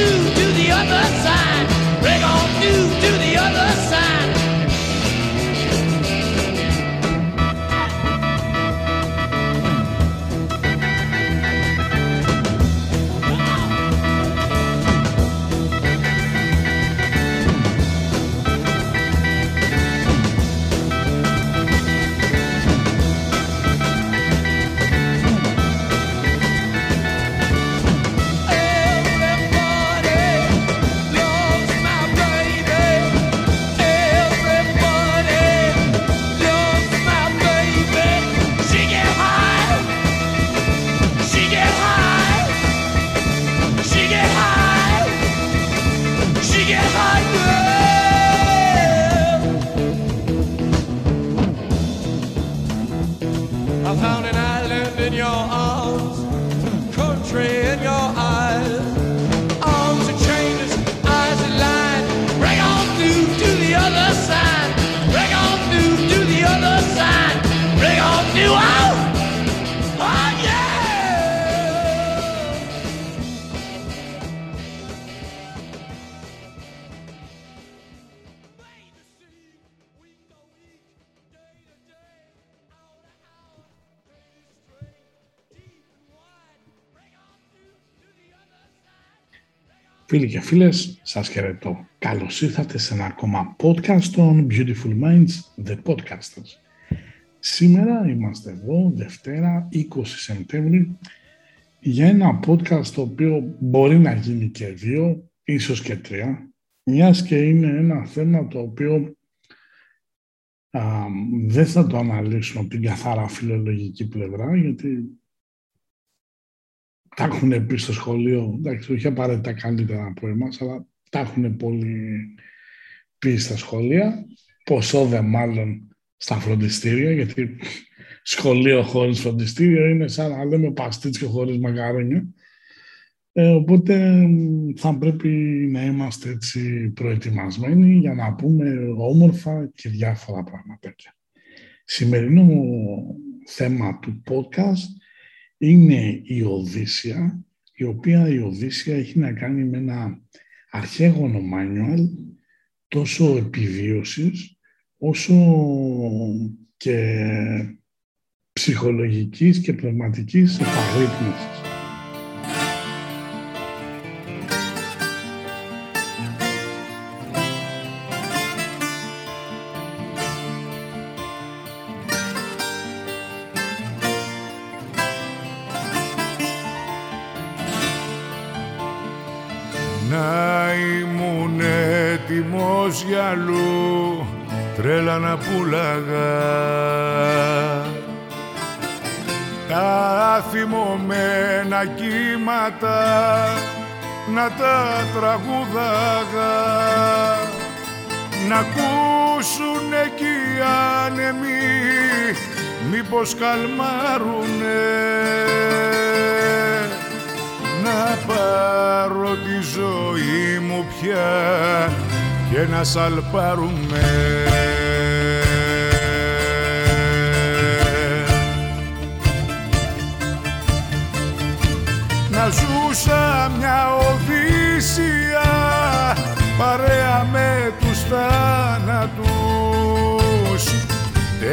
through to the other side. Break on through Φίλοι και φίλες, σας χαιρετώ. Καλώς ήρθατε σε ένα ακόμα podcast των Beautiful Minds, The Podcasters. Σήμερα είμαστε εδώ, Δευτέρα, 20 Σεπτέμβρη, για ένα podcast το οποίο μπορεί να γίνει και δύο, ίσως και τρία, μιας και είναι ένα θέμα το οποίο α, δεν θα το αναλύσουμε από την καθαρά φιλολογική πλευρά, γιατί τα έχουν πει στο σχολείο, εντάξει, όχι απαραίτητα καλύτερα από εμάς, αλλά τα έχουν πολύ πει στα σχολεία, ποσό δε μάλλον στα φροντιστήρια, γιατί σχολείο χωρίς φροντιστήριο είναι σαν να λέμε παστίτσιο χωρίς μαγαρόνια. Ε, οπότε θα πρέπει να είμαστε έτσι προετοιμασμένοι για να πούμε όμορφα και διάφορα πράγματα. Σημερινό θέμα του podcast είναι η Οδύσσια, η οποία η Οδύσσια έχει να κάνει με ένα αρχαίγωνο manual τόσο επιβίωσης όσο και ψυχολογικής και πνευματικής επαγρύπνησης. Μήπως καλμάρουνε να πάρω τη ζωή μου πια και να σαλπάρουμε.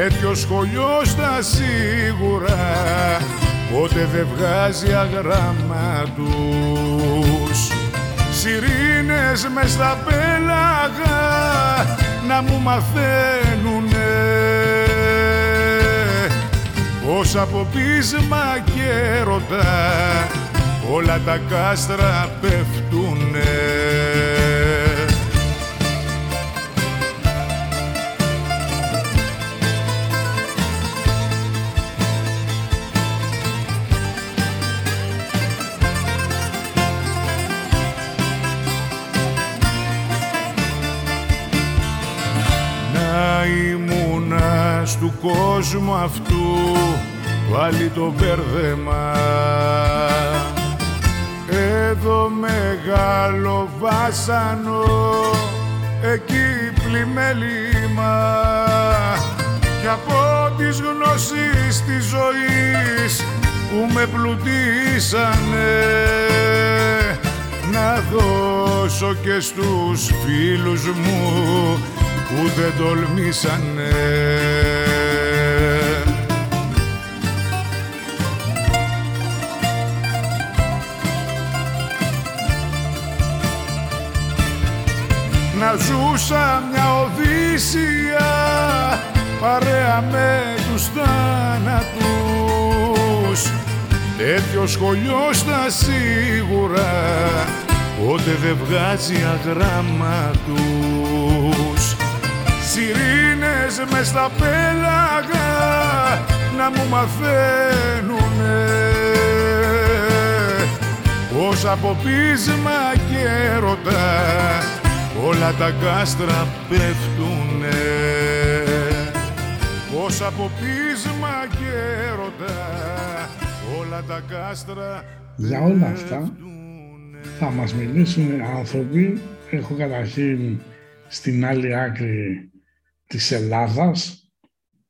Τέτοιο σχολείο στα σίγουρα πότε δεν βγάζει αγράμματους σιρήνες μες στα πέλαγα να μου μαθαίνουνε. Πως από πείσμα και ρωτά όλα τα κάστρα πέφτουνε κόσμου αυτού πάλι το μπέρδεμα. Εδώ μεγάλο βάσανο εκεί πλημέλημα κι από τις γνώσεις της ζωής που με πλουτίσανε να δώσω και στους φίλους μου που δεν τολμήσανε Οδύσσια παρέα με τους θάνατους. Τέτοιο σχολείο στα σίγουρα Πότε δεν βγάζει αγράμματους Σιρήνες μες στα πέλαγα να μου μαθαίνουνε. Πως από πείσμα και έρωτα όλα τα κάστρα πέφτουνε πως από πείσμα και έρωτα όλα τα κάστρα Για όλα αυτά θα μας μιλήσουν άνθρωποι. Έχω καταρχήν στην άλλη άκρη της Ελλάδας.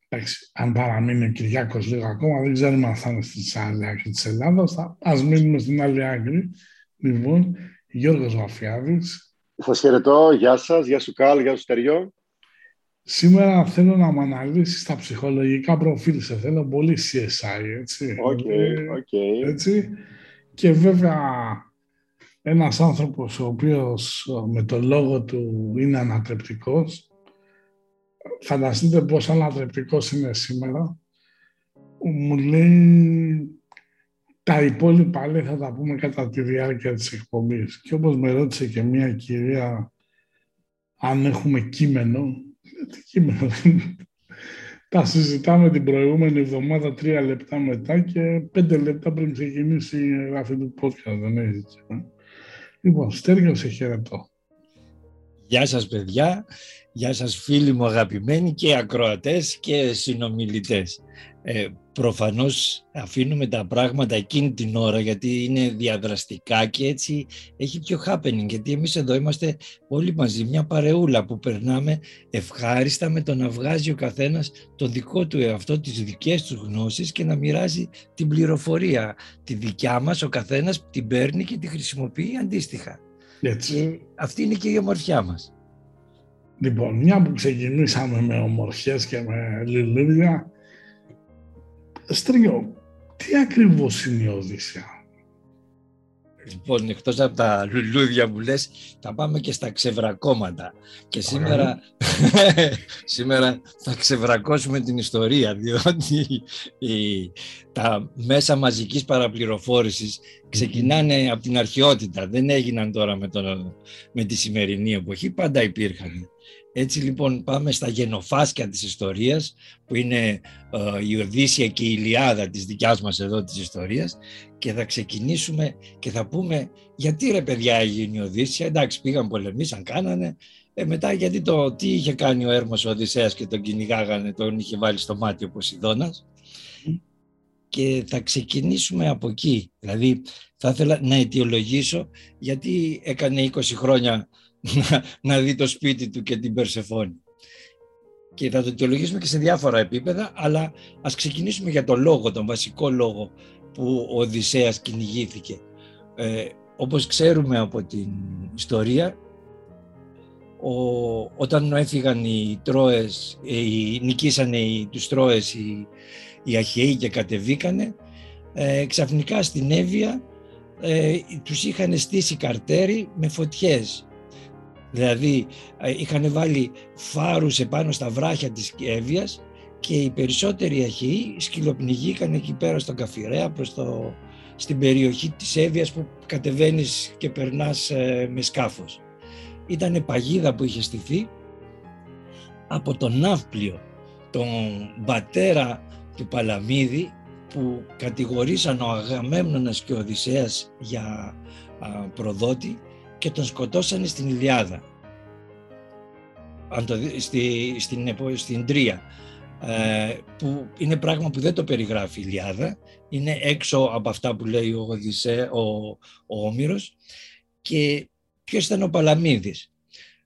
Εντάξει, αν παραμείνει ο Κυριάκος λίγο ακόμα, δεν ξέρουμε αν θα είναι στην άλλη άκρη της Ελλάδας. Θα, ας μείνουμε στην άλλη άκρη. Λοιπόν, Γιώργος Βαφιάδης. Σας χαιρετώ. Γεια σας. Γεια σου Καλ. Γεια σου Στεριό. Σήμερα θέλω να μου αναλύσεις τα ψυχολογικά προφίλ. Σε θέλω πολύ CSI, έτσι. Οκ, οκ. Έτσι. Και βέβαια ένας άνθρωπος ο οποίος με το λόγο του είναι ανατρεπτικός. Φανταστείτε πόσο ανατρεπτικός είναι σήμερα. Μου λέει τα υπόλοιπα λέει θα τα πούμε κατά τη διάρκεια της εκπομπής. Και όπως με ρώτησε και μια κυρία αν έχουμε κείμενο, τι κείμενο τα συζητάμε την προηγούμενη εβδομάδα τρία λεπτά μετά και πέντε λεπτά πριν ξεκινήσει η γραφή του podcast, δεν είναι έτσι. Ε; Λοιπόν, Στέργιο, σε χαιρετώ. Γεια σας παιδιά, γεια σας φίλοι μου αγαπημένοι και ακροατές και συνομιλητές. Ε, προφανώς αφήνουμε τα πράγματα εκείνη την ώρα γιατί είναι διαδραστικά και έτσι έχει πιο happening γιατί εμείς εδώ είμαστε όλοι μαζί μια παρεούλα που περνάμε ευχάριστα με το να βγάζει ο καθένας το δικό του εαυτό, τις δικές τους γνώσεις και να μοιράζει την πληροφορία. Τη δικιά μας ο καθένας την παίρνει και τη χρησιμοποιεί αντίστοιχα. Έτσι. αυτή είναι και η ομορφιά μας. Λοιπόν, μια που ξεκινήσαμε με ομορφιές και με λιλίδια, Στρίγιο, τι ακριβώς είναι η Οδύσσια; Λοιπόν, εκτός από τα λουλούδια που λες, θα πάμε και στα ξεβρακώματα. Και σήμερα, σήμερα θα ξεβρακώσουμε την ιστορία, διότι η, τα μέσα μαζικής παραπληροφόρησης ξεκινάνε από την αρχαιότητα. Δεν έγιναν τώρα με, το, με τη σημερινή εποχή, πάντα υπήρχαν. Έτσι λοιπόν πάμε στα γενοφάσκια της ιστορίας που είναι ε, η Οδύσσια και η Ιλιάδα της δικιάς μας εδώ της ιστορίας και θα ξεκινήσουμε και θα πούμε γιατί ρε παιδιά έγινε η Οδύσσια, εντάξει πήγαν πολεμήσαν, κάνανε, ε, μετά γιατί το τι είχε κάνει ο Έρμος ο Οδυσσέας και τον κυνηγάγανε, τον είχε βάλει στο μάτι ο Ποσειδώνας. Και θα ξεκινήσουμε από εκεί. Δηλαδή θα ήθελα να αιτιολογήσω γιατί έκανε 20 χρόνια να, να δει το σπίτι του και την Περσεφόνη. Και θα το αιτιολογήσουμε και σε διάφορα επίπεδα, αλλά ας ξεκινήσουμε για τον λόγο, τον βασικό λόγο που ο Οδυσσέας κυνηγήθηκε. Ε, όπως ξέρουμε από την ιστορία, ο, όταν έφυγαν οι Τρόες, ε, οι, νικήσανε οι, τους Τρόες οι, οι Αχαιοί και κατεβήκανε, ε, ξαφνικά στην Εύβοια ε, τους είχαν στήσει καρτέρι με φωτιές Δηλαδή ε, είχαν βάλει φάρους επάνω στα βράχια της Εύβοιας και οι περισσότεροι αρχαίοι σκυλοπνιγήκαν εκεί πέρα στον Καφιρέα προς το, στην περιοχή της Εύβοιας που κατεβαίνεις και περνάς ε, με σκάφος. Ήταν παγίδα που είχε στηθεί από τον Ναύπλιο, τον πατέρα του Παλαμίδη που κατηγορήσαν ο Αγαμέμνονας και ο Οδυσσέας για προδότη και τον σκοτώσανε στην Ιλιάδα. αν το δει- στη, στην, επο- στην Τρία, ε, που είναι πράγμα που δεν το περιγράφει η Ιλιάδα, είναι έξω από αυτά που λέει ο, Οδυσσέ, ο, ο Όμηρος και ποιος ήταν ο Παλαμίδης.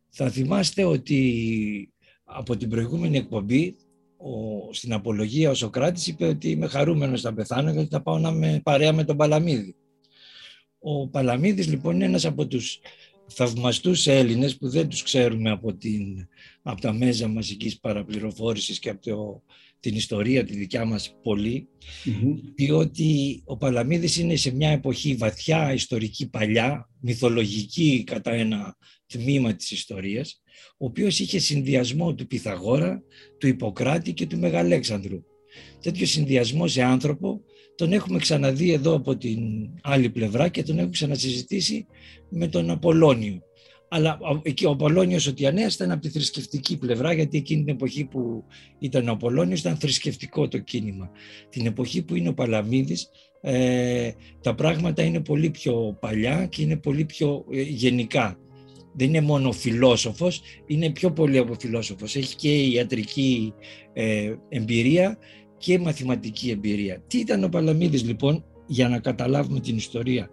Θα θυμάστε ότι από την προηγούμενη εκπομπή ο, στην απολογία ο Σοκράτης είπε ότι είμαι χαρούμενος να πεθάνω γιατί θα πάω να είμαι παρέα με τον Παλαμίδη. Ο Παλαμίδης λοιπόν είναι ένας από τους θαυμαστούς Έλληνες που δεν τους ξέρουμε από, την, από τα μέσα μαζικής παραπληροφόρησης και από το, την ιστορία τη δικιά μας πολύ Μμμ. διότι ο Παλαμίδης είναι σε μια εποχή βαθιά ιστορική παλιά, μυθολογική κατά ένα τμήμα της ιστορίας, ο οποίος είχε συνδυασμό του Πυθαγόρα, του Ιπποκράτη και του Μεγαλέξανδρου. Τέτοιο συνδυασμό σε άνθρωπο τον έχουμε ξαναδεί εδώ από την άλλη πλευρά και τον έχουμε ξανασυζητήσει με τον Απολώνιο. Αλλά ο- εκεί ο Απολώνιος ο Τιανέας ήταν από τη θρησκευτική πλευρά γιατί εκείνη την εποχή που ήταν ο Απολώνιος ήταν θρησκευτικό το κίνημα την εποχή που είναι ο Παλαμίδης ε, τα πράγματα είναι πολύ πιο παλιά και είναι πολύ πιο ε, γενικά. Δεν είναι μόνο φιλόσοφος, είναι πιο πολύ από φιλόσοφος. Έχει και ιατρική ε, εμπειρία και μαθηματική εμπειρία. Τι ήταν ο Παλαμίδης λοιπόν για να καταλάβουμε την ιστορία;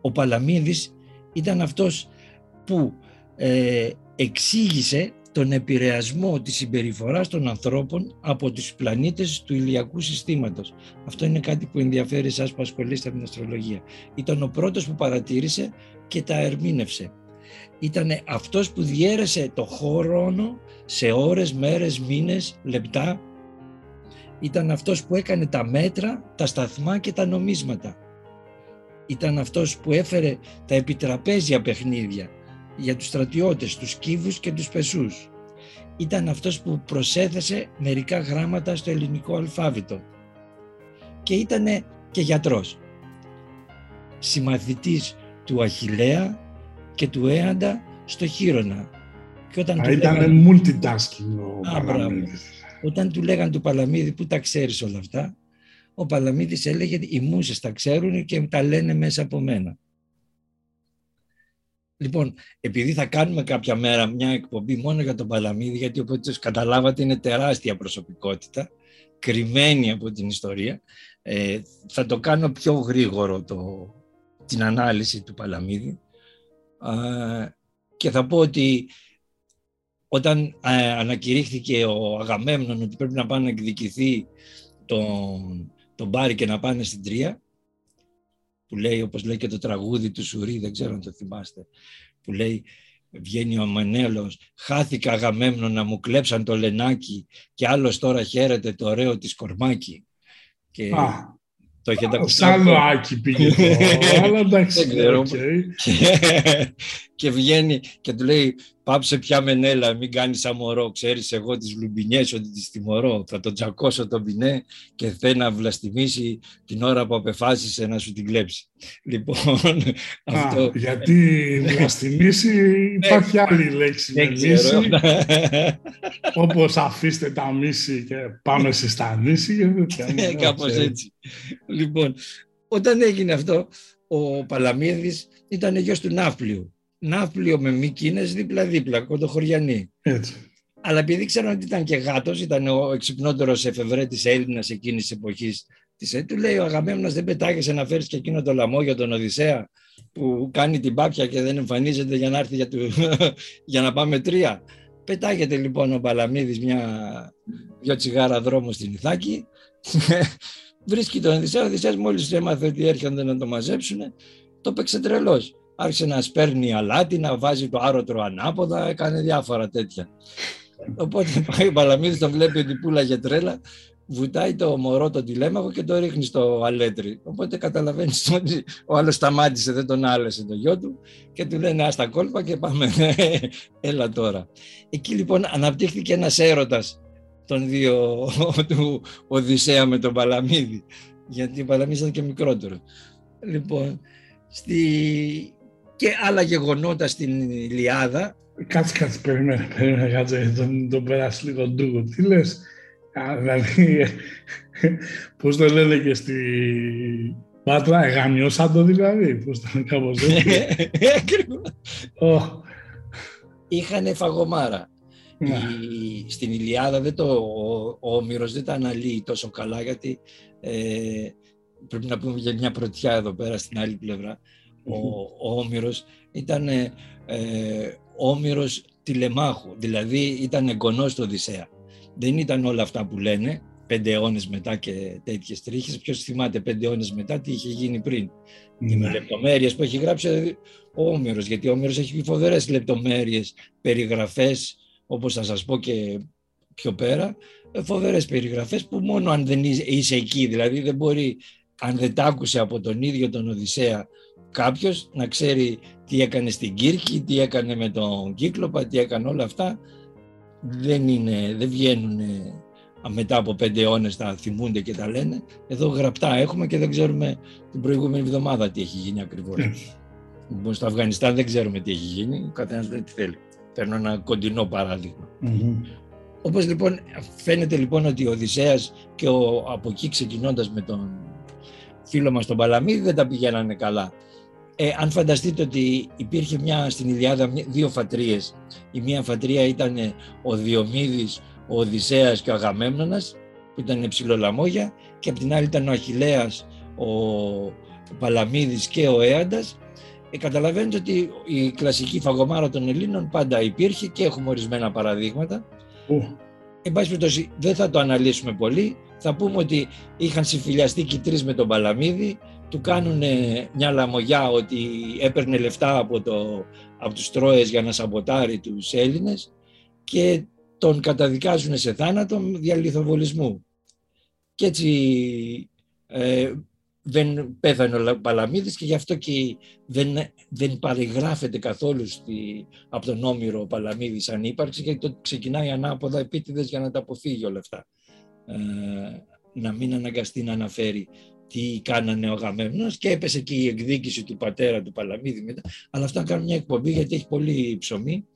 Ο Παλαμίδης ήταν αυτός που ε, εξήγησε τον επηρεασμό της συμπεριφοράς των ανθρώπων από τους πλανήτες του ηλιακού συστήματος. Αυτό είναι κάτι που ενδιαφέρει εσάς που ασχολείστε με την αστρολογία. Ήταν ο πρώτος που παρατήρησε και τα ερμήνευσε. Ήταν αυτός που διέρεσε το χρόνο σε ώρες, μέρες, μήνες, λεπτά. Ήταν αυτός που έκανε τα μέτρα, τα σταθμά και τα νομίσματα. Ήταν αυτός που έφερε τα επιτραπέζια παιχνίδια για τους στρατιώτες, τους κύβους και τους πεσούς. Ήταν αυτός που προσέθεσε μερικά γράμματα στο ελληνικό αλφάβητο. Και ήταν και γιατρός. Συμμαθητής του Αχιλέα και του Έαντα στο Χείρονα. Και όταν Α, του, ήταν λέγαν, multitasking ο Α, Παλαμίδης. Όταν του λέγαν του Παλαμίδη που τα ξέρεις όλα αυτά, ο Παλαμίδης έλεγε οι μουσες τα ξέρουν και τα λένε μέσα από μένα. Λοιπόν, επειδή θα κάνουμε κάποια μέρα μια εκπομπή μόνο για τον Παλαμίδη, γιατί όπως καταλάβατε είναι τεράστια προσωπικότητα, κρυμμένη από την ιστορία, ε, θα το κάνω πιο γρήγορο το, την ανάλυση του Παλαμίδη Α, και θα πω ότι όταν ε, ανακηρύχθηκε ο Αγαμέμνον ότι πρέπει να πάνε να εκδικηθεί τον, τον Μπάρι και να πάνε στην Τρία, που λέει, όπως λέει και το τραγούδι του Σουρή, δεν ξέρω αν το θυμάστε, που λέει βγαίνει ο Μανέλος, χάθηκα Αγαμέμνον να μου κλέψαν το λενάκι και άλλος τώρα χαίρεται το ωραίο της κορμάκι. Και Α, το έχετε ακούσει Σαν αυτό; Άκη πήγε το, αλλά εντάξει, Δεν ξέρω. οκ. και, και βγαίνει και του λέει πάψε πια μενέλα, μην κάνεις σαν μωρό, ξέρεις εγώ τις λουμπινιές ότι τις τιμωρώ, θα τον τσακώσω τον πινέ και θέλει να βλαστημίσει την ώρα που απεφάσισε να σου την κλέψει. Λοιπόν, αυτό Α, γιατί βλαστημίση υπάρχει άλλη λέξη με δεν ξέρω. μίση, όπως αφήστε τα μίση και πάμε σε στα νήσι και τέτοια. Ε, Ναι, κάπως οκ. έτσι. Λοιπόν, όταν έγινε αυτό, ο Παλαμίδης ήταν γιος του Ναύπλιου. Ναύπλιο με Μικίνες δίπλα-δίπλα, κοντοχωριανή. Έτσι. Αλλά επειδή ξέραν ότι ήταν και γάτος, ήταν ο εξυπνότερος εφευρέτης Έλληνας εκείνης της εποχής, της, ε, του λέει ο Αγαμέμνας δεν πετάγεσαι να φέρεις και εκείνο το λαμό για τον Οδυσσέα που κάνει την πάπια και δεν εμφανίζεται για να έρθει για, του, για να πάμε τρία. Πετάγεται λοιπόν ο Παλαμίδης μια, δυο τσιγάρα δρόμο στην Ιθάκη, βρίσκει τον Οδυσσέα, ο Οδυσσέας μόλις έμαθε ότι έρχονται να το μαζέψουν, το παίξε τρελός. Άρχισε να σπέρνει αλάτι, να βάζει το άρωτρο ανάποδα, έκανε διάφορα τέτοια. Οπότε πάει ο Παλαμίδης, τον βλέπει ότι πουλάγε τρέλα, βουτάει το μωρό το τηλέμαχο και το ρίχνει στο αλέτρι. Οπότε καταλαβαίνεις ότι ο άλλος σταμάτησε, δεν τον άλεσε το γιο του και του λένε Άστα κόλπα και πάμε. Έλα τώρα. Εκεί λοιπόν αναπτύχθηκε ένας έρωτας των δύο του Οδυσσέα με τον Παλαμίδη. Γιατί ο Παλαμίδης ήταν και μικρότερο. Λοιπόν, στη... και άλλα γεγονότα στην Ιλιάδα Κάτσε, κάτσε, περίμενε, περίμενε, κάτσε, τον, τον περάσεις λίγο ντούγο. Τι λες, Α, δηλαδή, πώς το λένε και στη Πάτρα, εγαμιώσαν το δηλαδή, πώς το λένε κάπως έτσι. Ακριβώς. Ω, Είχανε φαγωμάρα. Ναι. Η- στην Ηλιάδα δεν το, ο, ο Όμηρος δεν τα αναλύει τόσο καλά γιατί ε, πρέπει να πούμε για μια πρωτιά εδώ πέρα στην άλλη πλευρά. Ο, ο Όμηρος ήταν ε, ε, Όμηρος τηλεμάχου, δηλαδή ήταν εγγονός του Οδυσσέα. Δεν ήταν όλα αυτά που λένε, πέντε αιώνες μετά και τέτοιες τρίχες. Ποιος θυμάται πέντε αιώνες μετά τι είχε γίνει πριν. Και με Ναι. λεπτομέρειες που έχει γράψει ο Όμηρος, γιατί ο Όμηρος έχει φοβερές λεπτομέρειες, περιγραφές, όπως θα σας πω και πιο πέρα, ε, φοβερές περιγραφές που μόνο αν δεν είσαι- είσαι εκεί, δηλαδή δεν μπορεί, αν δεν τ' άκουσε από τον ίδιο τον Οδυσσέα κάποιος να ξέρει τι έκανε στην Κύρκη, τι έκανε με τον Κύκλοπα, τι έκανε όλα αυτά, δεν, είναι, δεν βγαίνουν ε, μετά από πέντε αιώνες τα θυμούνται και τα λένε. Εδώ γραπτά έχουμε και δεν ξέρουμε την προηγούμενη εβδομάδα τι έχει γίνει ακριβώς. Έτσι. Λοιπόν, στο Αφγανιστάν δεν ξέρουμε τι έχει γίνει, ο καθένας λέει τι θέλει. Παίρνω ένα κοντινό παράδειγμα. Μμμ. Όπως λοιπόν φαίνεται λοιπόν ότι ο Οδυσσέας και ο, από εκεί ξεκινώντας με τον φίλο μας τον Παλαμίδη δεν τα πηγαίνανε καλά. Ε, αν φανταστείτε ότι υπήρχε μια στην Ιλιάδα μια- δύο φατρίες. Η μία φατρία ήταν ο Διομήδης, ο Οδυσσέας και ο Αγαμέμνονας που ήταν ψηλολαμόγια και από την άλλη ήταν ο Αχιλέας, ο Παλαμίδης και ο Έαντας. Ε, καταλαβαίνετε ότι η κλασική φαγωμάρα των Ελλήνων πάντα υπήρχε και έχουμε ορισμένα παραδείγματα. Ου, Εν πάση περιπτώσει, δεν θα το αναλύσουμε πολύ. Θα πούμε ότι είχαν συμφιλιαστεί και οι τρεις με τον Παλαμίδη, του κάνουν μια λαμογιά ότι έπαιρνε λεφτά από, το, από τους Τρόες για να σαμποτάρει τους Έλληνες και τον καταδικάζουν σε θάνατο δια λιθοβολισμού. Και έτσι ε, δεν πέθανε ο Λα- Παλαμίδης και γι' αυτό και δεν, δεν παριγράφεται καθόλου στη, από τον Όμηρο ο Παλαμίδης αν ύπαρξη γιατί το ξεκινάει ανάποδα επίτηδες για να τα αποφύγει όλα αυτά. Ε, να μην αναγκαστεί να αναφέρει τι κάνανε ο Αγαμέμνος και έπεσε και η εκδίκηση του πατέρα του Παλαμίδη μετά. Αλλά αυτό να κάνουμε μια εκπομπή γιατί έχει πολύ ψωμί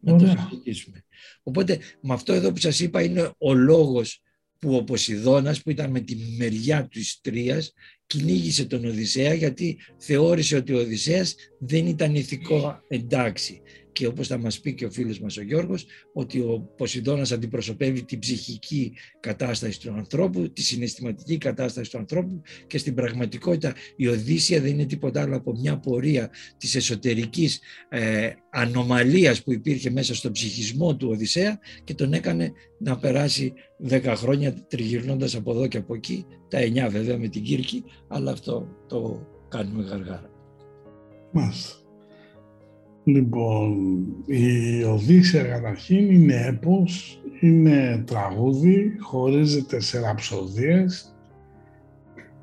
να το Ωραία. συζητήσουμε. Οπότε με αυτό εδώ που σας είπα είναι ο λόγος που ο Ποσειδώνας που ήταν με τη μεριά του Τρίας κυνήγησε τον Οδυσσέα γιατί θεώρησε ότι ο Οδυσσέας δεν ήταν ηθικό εντάξει. Και όπως θα μας πει και ο φίλος μας ο Γιώργος, ότι ο Ποσειδώνας αντιπροσωπεύει την ψυχική κατάσταση του ανθρώπου, τη συναισθηματική κατάσταση του ανθρώπου και στην πραγματικότητα η Οδύσσια δεν είναι τίποτα άλλο από μια πορεία της εσωτερικής ε, ανομαλίας που υπήρχε μέσα στον ψυχισμό του Οδυσσέα και τον έκανε να περάσει 10 χρόνια τριγυρνώντας από εδώ και από εκεί, τα 9 βέβαια με την Κύρκη, αλλά αυτό το κάνουμε γαργάρα. Μάλιστα. Λοιπόν, η Οδύσσια καταρχήν είναι έπος, είναι τραγούδι, χωρίζεται σε ραψοδίες.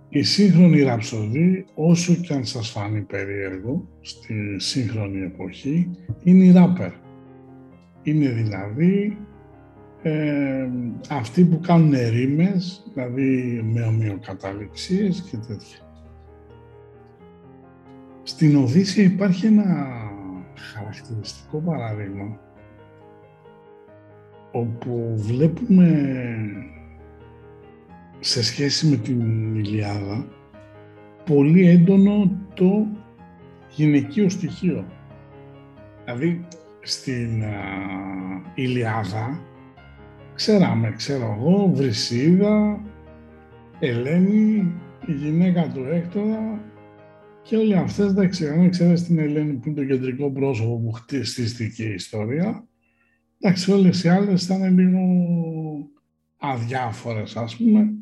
Η σύγχρονη ραψοδή, όσο και αν σας φάνει περίεργο στη σύγχρονη εποχή, είναι η ράπερ. Είναι δηλαδή ε, αυτοί που κάνουν ρήμες, δηλαδή με ομοιοκαταληξίες και τέτοια. Στην Οδύσσια υπάρχει ένα χαρακτηριστικό παράδειγμα όπου βλέπουμε σε σχέση με την Ηλιάδα πολύ έντονο το γυναικείο στοιχείο. Δηλαδή στην α, Ηλιάδα ξέραμε, ξέρω εγώ, Βρυσίδα, Ελένη, η γυναίκα του Έκτορα και όλοι αυτές, εντάξει, αν ξέρεις την Ελένη που είναι το κεντρικό πρόσωπο που χτίστηκε η ιστορία, εντάξει, όλες οι άλλες ήταν λίγο αδιάφορες, ας πούμε,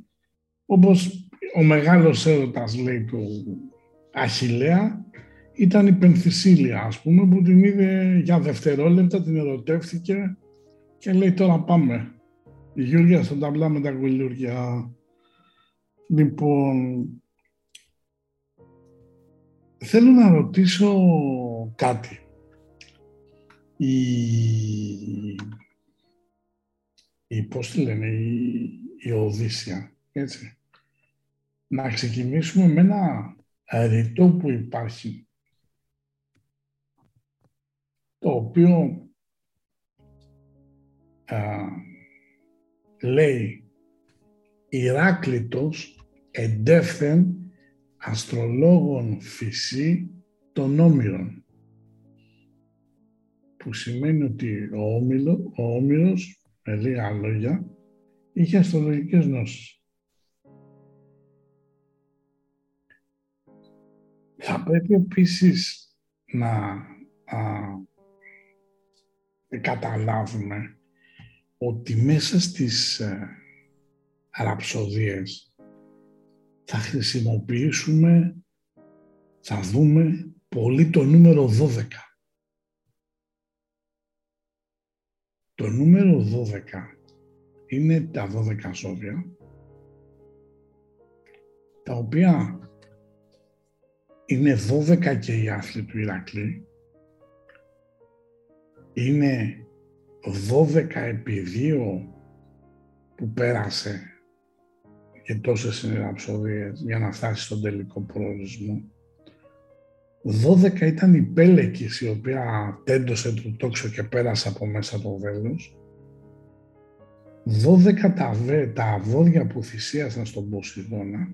όπως ο μεγάλος έρωτας, λέει, του Αχιλέα, ήταν η Πενθυσίλια, ας πούμε, που την είδε για δευτερόλεπτα, την ερωτεύτηκε και λέει τώρα πάμε. Η Γιούργια στον ταμπλά με τα κουλούρια. Λοιπόν, θέλω να ρωτήσω κάτι. Η, η πώς τη λένε, η, η Οδύσσια, έτσι. Να ξεκινήσουμε με ένα ρητό που υπάρχει, το οποίο α, λέει Ηράκλητος εντεύθεν αστρολόγων φυσί των Όμηρων. που σημαίνει ότι ο, Όμιλο, ο Όμηρος, με λίγα λόγια, είχε αστρολογικές γνώσεις. Θα πρέπει επίσης να α, καταλάβουμε ότι μέσα στις ε, ραψοδίες θα χρησιμοποιήσουμε, θα δούμε πολύ το νούμερο 12. Το νούμερο 12 είναι τα 12 ζώδια, τα οποία είναι 12 και οι άθλοι του Ηρακλή, είναι 12 επί 2 που πέρασε και τόσες είναι ραψοδίες για να φτάσει στον τελικό προορισμό. 12 ήταν η Πέλεκης η οποία τέντωσε το τόξο και πέρασε από μέσα το βέλος. 12 τα, βέ, τα βόδια που θυσίασαν στον Ποσειδώνα.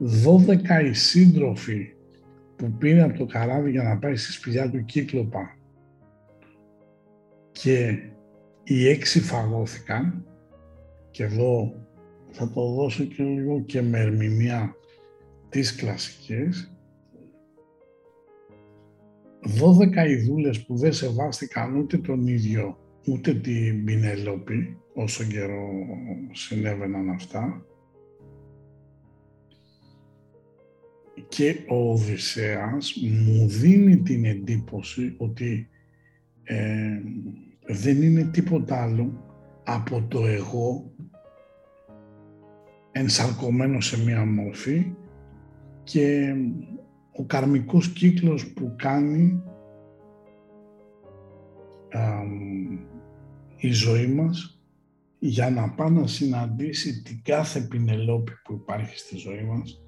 12 οι σύντροφοι που πήρε από το καράβι για να πάει στη σπηλιά του Κύκλοπα και οι έξι φαγώθηκαν και εδώ θα το δώσω και λίγο και με ερμηνεία της κλασικής 12 ειδούλες που δεν σεβάστηκαν ούτε τον ίδιο ούτε την Πινελόπη όσο καιρό συνέβαιναν αυτά. Και ο Οδυσσέας μου δίνει την εντύπωση ότι ε, δεν είναι τίποτα άλλο από το εγώ ενσαρκωμένος σε μία μορφή και ο καρμικός κύκλος που κάνει η ζωή μας για να πάει να συναντήσει την κάθε πινελόπη που υπάρχει στη ζωή μας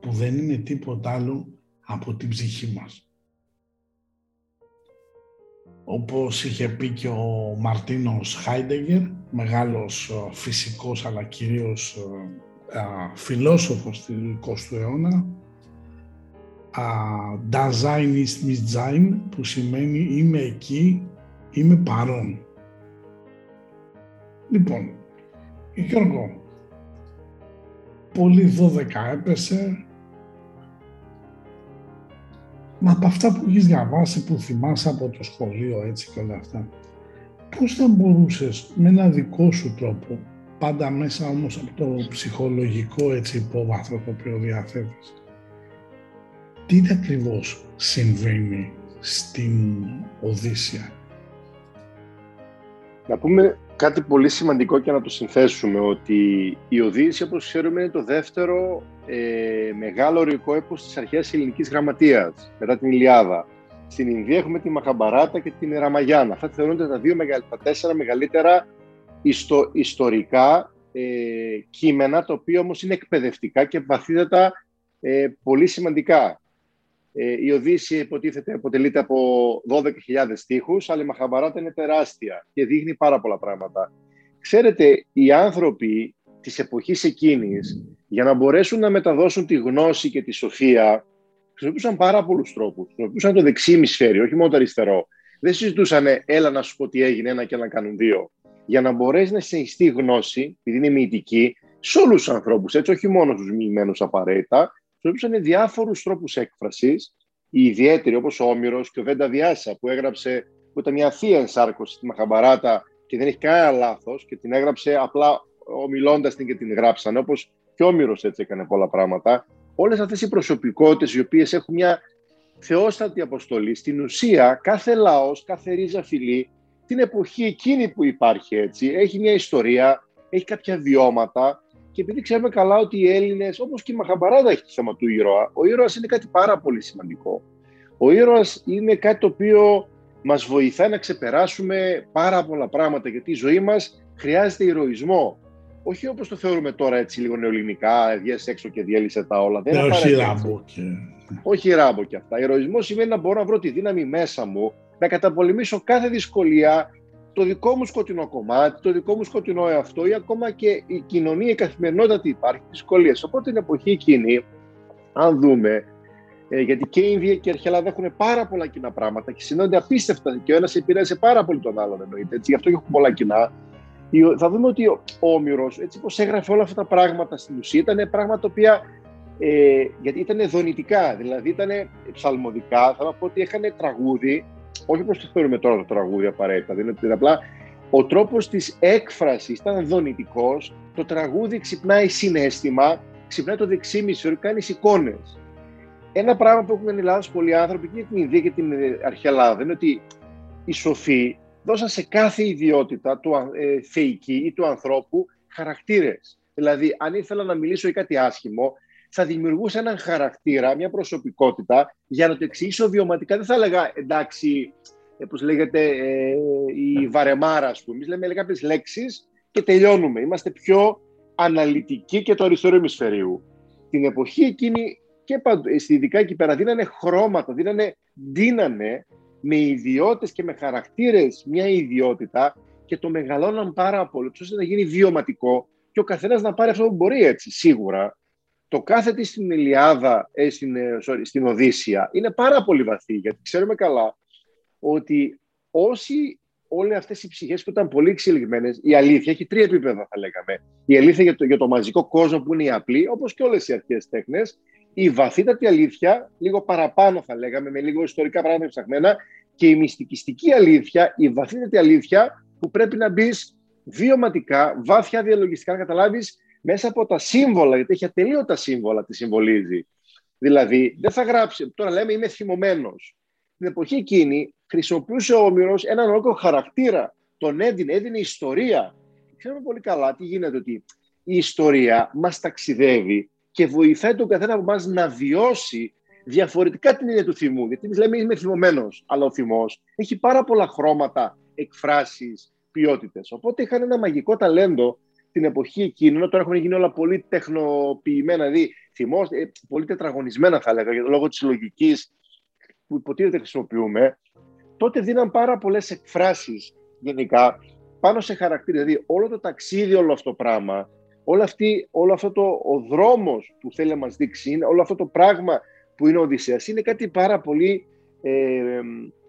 που δεν είναι τίποτα άλλο από την ψυχή μας όπως είχε πει και ο Μαρτίνος Χάιντεγκερ, μεγάλος ε, φυσικός αλλά κυρίως ε, φιλόσοφος του 20ου αιώνα, Dasein ist nicht sein, που σημαίνει είμαι εκεί, είμαι παρόν. Λοιπόν, Γιώργο, πολύ 12 έπεσε, Μα από αυτά που έχεις διαβάσει, που θυμάσαι από το σχολείο έτσι και όλα αυτά, πώς θα μπορούσες με ένα δικό σου τρόπο, πάντα μέσα όμως από το ψυχολογικό έτσι υπόβαθρο το οποίο διαθέτεις, τι ακριβώς συμβαίνει στην Οδύσσια; Να πούμε κάτι πολύ σημαντικό και να το συνθέσουμε, ότι η Οδύσσια, όπως ξέρουμε, είναι το δεύτερο ε, μεγάλο ορικό έπος της αρχαίας ελληνικής γραμματείας, μετά την Ιλιάδα. Στην Ινδία έχουμε τη Μαχαμπαράτα και την Ραμαγιάννα. Αυτά θεωρούνται τα, δύο, τα τέσσερα μεγαλύτερα ιστο, ιστορικά ε, κείμενα, τα οποία όμως είναι εκπαιδευτικά και βαθύτατα ε, πολύ σημαντικά. Ε, η Οδύσσια υποτίθεται αποτελείται από 12.000 στίχους, αλλά η Μαχαμπαράτα είναι τεράστια και δείχνει πάρα πολλά πράγματα. Ξέρετε, οι άνθρωποι της εποχής εκείνης, για να μπορέσουν να μεταδώσουν τη γνώση και τη σοφία, χρησιμοποιούσαν πάρα πολλούς τρόπους. Χρησιμοποιούσαν το δεξί ημισφαίριο, όχι μόνο το αριστερό. Δεν συζητούσαν, έλα να σου πω τι έγινε, ένα και να κάνουν δύο. Για να μπορέσει να συνεχιστεί γνώση, επειδή είναι μυητική, σε όλους τους ανθρώπους, έτσι, όχι μόνο στους μοιημένους απαραίτητα, χρησιμοποιούσαν διάφορους τρόπους έκφρασης. Οι ιδιαίτεροι, όπως ο Όμηρος και ο Βέντα Διάσα, που έγραψε, που ήταν μια θεία ενσάρκωση στη Μαχαμπαράτα και δεν έχει κανένα λάθος και την έγραψε απλά ομιλώντας την και την γράψανε, όπως και ο Όμηρος έτσι έκανε πολλά πράγματα. Όλες αυτές οι προσωπικότητες οι οποίες έχουν μια θεόστατη αποστολή, στην ουσία κάθε λαός, κάθε ρίζα φυλή, την εποχή εκείνη που υπάρχει έτσι, έχει μια ιστορία, έχει κάποια βιώματα και επειδή ξέρουμε καλά ότι οι Έλληνες, όπως και η Μαχαμπαράδα έχει το θέμα του ήρωα, ο ήρωας είναι κάτι πάρα πολύ σημαντικό. Ο ήρωας είναι κάτι το οποίο μας βοηθάει να ξεπεράσουμε πάρα πολλά πράγματα, γιατί η ζωή μας χρειάζεται ηρωισμό όχι όπως το θεωρούμε τώρα έτσι λίγο νεοελληνικά, βγες έξω και διέλυσε τα όλα. Δεν είναι όχι ράμπο και... Όχι ράμπο και αυτά. Ηρωισμός σημαίνει να μπορώ να βρω τη δύναμη μέσα μου, να καταπολεμήσω κάθε δυσκολία, το δικό μου σκοτεινό κομμάτι, το δικό μου σκοτεινό εαυτό ή ακόμα και η κοινωνία, η καθημερινότητα υπάρχει, δυσκολίες. Οπότε την εποχή εκείνη, αν δούμε, Ε, γιατί και η Ινδία και η Ελλάδα έχουν πάρα πολλά κοινά πράγματα και συνδέονται απίστευτα και ο ένας επηρέασε πάρα πολύ τον άλλον εννοείται. Έτσι, γι' αυτό έχουν πολλά κοινά. Θα δούμε ότι ο Όμηρος, έτσι όπω έγραφε όλα αυτά τα πράγματα στην ουσία, ήταν πράγματα τα οποία ε, γιατί ήταν δονητικά, δηλαδή ήταν ψαλμοδικά. Θα πω ότι είχαν τραγούδι, όχι όπως το θεωρούμε τώρα το τραγούδι απαραίτητα, δηλαδή απλά ο τρόπος της έκφρασης ήταν δονητικός, το τραγούδι ξυπνάει συνέστημα, ξυπνάει το δεξί μισό, κάνει εικόνες. Ένα πράγμα που έχουν Ελλάδα πολλοί άνθρωποι και την Ινδία και την αρχαία Ελλάδα είναι ότι οι σοφοί δώσαν σε κάθε ιδιότητα του ε, θεϊκή ή του ανθρώπου χαρακτήρες. Δηλαδή, αν ήθελα να μιλήσω για κάτι άσχημο, θα δημιουργούσα έναν χαρακτήρα, μια προσωπικότητα, για να το εξηγήσω βιωματικά. Δεν θα έλεγα, εντάξει, όπως λέγεται, ε, η βαρεμάρα, ας πούμε. Εμείς λέμε κάποιες λέξεις και τελειώνουμε. Είμαστε πιο αναλυτικοί και το αριστερό ημισφαιρίου. Την εποχή εκείνη και στη ειδικά εκεί πέρα δίνανε χρώματα, δίνανε, δίνανε με ιδιότητες και με χαρακτήρες μια ιδιότητα και το μεγαλώναν πάρα πολύ, ώστε να γίνει βιωματικό και ο καθένας να πάρει αυτό που μπορεί έτσι, σίγουρα. Το κάθε τι στην Ηλιάδα, ε, στην, ε, sorry, στην Οδύσσια είναι πάρα πολύ βαθύ, γιατί ξέρουμε καλά ότι όσοι όλες αυτές οι ψυχές που ήταν πολύ εξελιγμένες, η αλήθεια έχει τρία επίπεδα, θα λέγαμε. Η αλήθεια για το, για το μαζικό κόσμο που είναι η απλή, όπως και όλες οι αρχαίε τέχνες. Η βαθύτατη αλήθεια, λίγο παραπάνω θα λέγαμε, με λίγο ιστορικά πράγματα ψαχμένα. Και η μυστικιστική αλήθεια, η βαθύτατη αλήθεια, που πρέπει να μπεις βιωματικά, βάθια διαλογιστικά, να καταλάβεις μέσα από τα σύμβολα, γιατί έχει ατελείωτα σύμβολα τη συμβολίζει. Δηλαδή, δεν θα γράψει, τώρα λέμε είμαι θυμωμένος. Την εποχή εκείνη χρησιμοποιούσε ο Όμηρο έναν ολόκληρο χαρακτήρα. Τον έδινε, έδινε ιστορία. Ξέρουμε πολύ καλά τι γίνεται, ότι η ιστορία μας ταξιδεύει και βοηθάει τον καθένα από εμάς να βιώσει διαφορετικά την έννοια του θυμού. Γιατί εμείς λέμε είμαι θυμωμένος, αλλά ο θυμός έχει πάρα πολλά χρώματα, εκφράσεις, ποιότητες. Οπότε είχαν ένα μαγικό ταλέντο την εποχή εκείνη, ενώ τώρα έχουν γίνει όλα πολύ τεχνοποιημένα, δηλαδή θυμό, ε, πολύ τετραγωνισμένα θα έλεγα, λόγω της λογική που υποτίθεται χρησιμοποιούμε, τότε δίναν πάρα πολλές εκφράσεις γενικά πάνω σε χαρακτήρια. Δηλαδή, όλο το ταξίδι, όλο αυτό το πράγμα, όλο, αυτή, όλο αυτό το, ο δρόμος που θέλει να μας δείξει, όλο αυτό το πράγμα που είναι ο Οδυσσέας, είναι κάτι πάρα πολύ ε,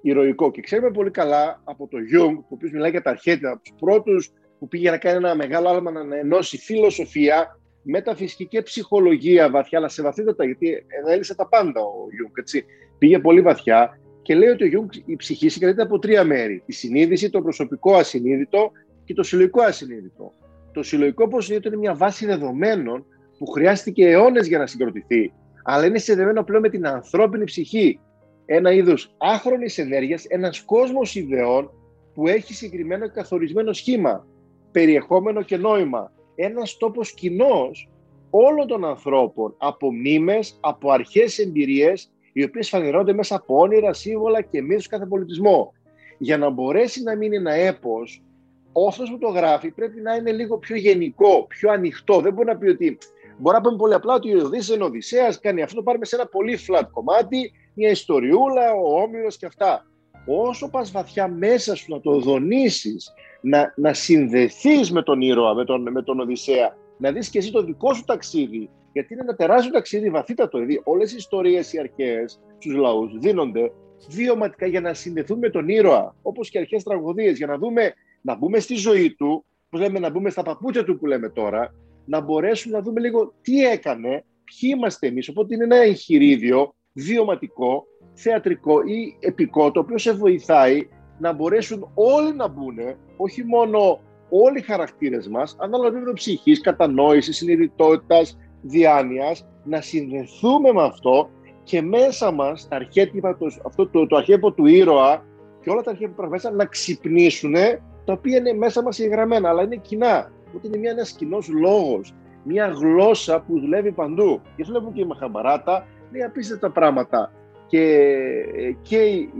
ηρωικό. Και ξέρουμε πολύ καλά από το Jung, ο οποίος μιλάει για τα αρχέτητα, από τους πρώτους που πήγε να κάνει ένα μεγάλο άλμα να ενώσει φιλοσοφία, μεταφυσική και ψυχολογία βαθιά, αλλά σε βαθύτατα, γιατί έλυσε τα πάντα ο Jung, έτσι. Πήγε πολύ βαθιά και λέει ότι ο Γιουνγκ η ψυχή συγκροτείται από τρία μέρη. Τη συνείδηση, το προσωπικό ασυνείδητο και το συλλογικό ασυνείδητο. Το συλλογικό, όπως είναι μια βάση δεδομένων που χρειάστηκε αιώνες για να συγκροτηθεί, αλλά είναι συνδεδεμένο πλέον με την ανθρώπινη ψυχή. Ένα είδος άχρονης ενέργειας, ένας κόσμος ιδεών που έχει συγκεκριμένο και καθορισμένο σχήμα, περιεχόμενο και νόημα. Ένας τόπος κοινός όλων των ανθρώπων από μνήμες, από αρχές εμπειρίες οι οποίες φανερώνται μέσα από όνειρα, σύμβολα και μύθους κάθε πολιτισμό. Για να μπορέσει να μείνει ένα έπος, αυτός που το γράφει πρέπει να είναι λίγο πιο γενικό, πιο ανοιχτό. Δεν μπορεί να πει ότι. Μπορεί να πούμε πολύ απλά ότι ο Οδύσσεας είναι Οδυσσέας, κάνει αυτό, το πάρουμε σε ένα πολύ flat κομμάτι, μια ιστοριούλα, ο Όμηρος και αυτά. Όσο πας βαθιά μέσα σου να το δονήσεις, να, να συνδεθείς με τον ήρωα, με τον, με τον Οδυσσέα, να δεις και εσύ το δικό σου ταξίδι, γιατί είναι ένα τεράστιο ταξίδι βαθύτατο. Δηλαδή, όλες οι ιστορίες οι αρχαίε στους λαούς δίνονται βιωματικά για να συνδεθούν με τον ήρωα, όπως και αρχές τραγωδίες, για να δούμε, να μπούμε στη ζωή του, που λέμε να μπούμε στα παπούτσια του που λέμε τώρα, να μπορέσουμε να δούμε λίγο τι έκανε, ποιοι είμαστε εμείς. Οπότε είναι ένα εγχειρίδιο βιωματικό, θεατρικό ή επικό, το οποίο σε βοηθάει να μπορέσουν όλοι να μπουν, όχι μόνο όλοι οι χαρακτήρες μας, ανάλογα με ψυχής, κατανόησης, συνειδητότητας, διάνοιας, να συνδεθούμε με αυτό και μέσα μας τα αρχέτυπα, το, αυτό το, το αρχέπο του ήρωα και όλα τα αρχέπα που μέσα να ξυπνήσουν, τα οποία είναι μέσα μας εγγραμμένα, αλλά είναι κοινά. Ότι είναι μια, ένας κοινός λόγος, μια γλώσσα που δουλεύει παντού. Και αυτό βλέπουμε και η Μαχαμπαράτα, λέει απίστευτα πράγματα. Και, και, η,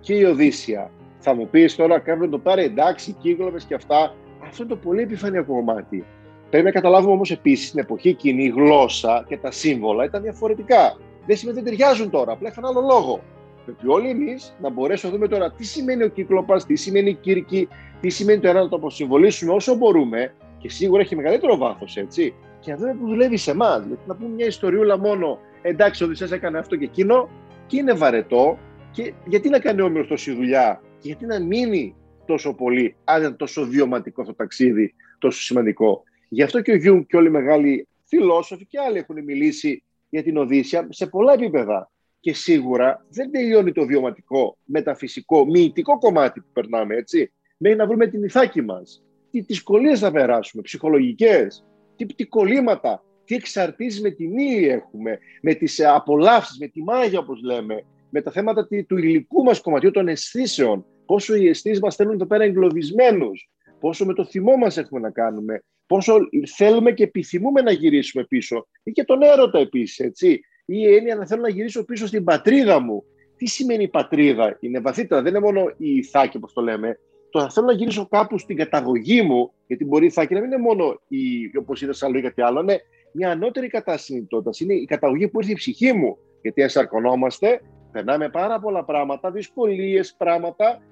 και η Οδύσσια. Θα μου πεις τώρα, κάποιον το πάρει εντάξει, κύκλοπες και αυτά. Αυτό είναι το πολύ επιφανειακό κομμάτι. Πρέπει να καταλάβουμε όμως επίσης στην εποχή εκείνη η γλώσσα και τα σύμβολα ήταν διαφορετικά. Δεν σημαίνει ότι δεν ταιριάζουν τώρα, απλά είχαν άλλο λόγο. Πρέπει όλοι εμείς να μπορέσουμε να δούμε τώρα τι σημαίνει ο κύκλοπας, τι σημαίνει η κύρκη, τι σημαίνει το ένα, να το αποσυμβολήσουμε όσο μπορούμε και σίγουρα έχει μεγαλύτερο βάθος έτσι. Και να δούμε που δουλεύει σε εμάς. Γιατί να πούμε μια ιστοριούλα μόνο εντάξει, ο Οδυσσέας έκανε αυτό και εκείνο και είναι βαρετό. Και γιατί να κάνει ο Όμηρος τόση δουλειά, και γιατί να μείνει τόσο πολύ, αν είναι τόσο βιωματικό αυτό το ταξίδι, τόσο σημαντικό. Γι' αυτό και ο Γιουνγκ και όλοι οι μεγάλοι φιλόσοφοι και άλλοι έχουν μιλήσει για την Οδύσσεια σε πολλά επίπεδα. Και σίγουρα δεν τελειώνει το βιωματικό, μεταφυσικό, μυητικό κομμάτι που περνάμε, έτσι. Μέχρι να βρούμε την Ιθάκη μας. Τι δυσκολίες θα περάσουμε, ψυχολογικές, τι, τι κολλήματα, τι εξαρτήσεις με την ύλη έχουμε, με τις απολαύσεις, με τη μάγια όπως λέμε, με τα θέματα του υλικού μας κομματιού, των αισθήσεων. Πόσο οι αισθήσεις μας θέλουν εδώ πέρα εγκλωβισμένους, πόσο με το θυμό μας έχουμε να κάνουμε, πόσο θέλουμε και επιθυμούμε να γυρίσουμε πίσω. Ή και τον έρωτα επίσης, έτσι. Ή η έννοια να θέλω να γυρίσω πίσω στην πατρίδα μου. Τι σημαίνει πατρίδα, είναι βαθύτερα, δεν είναι μόνο η Ιθάκη, όπως το λέμε. Το να θέλω να γυρίσω κάπου στην καταγωγή μου, γιατί μπορεί η Ιθάκη να μην είναι μόνο η, όπως είδα άλλο ή κάτι άλλο, είναι μια ανώτερη κατάσταση Είναι η καταγωγή που ήρθε η ψυχή μου. Γιατί ενσαρκωνόμαστε, περνάμε πάρα πολλά πράγματα, δυσκολίες, πράγματα,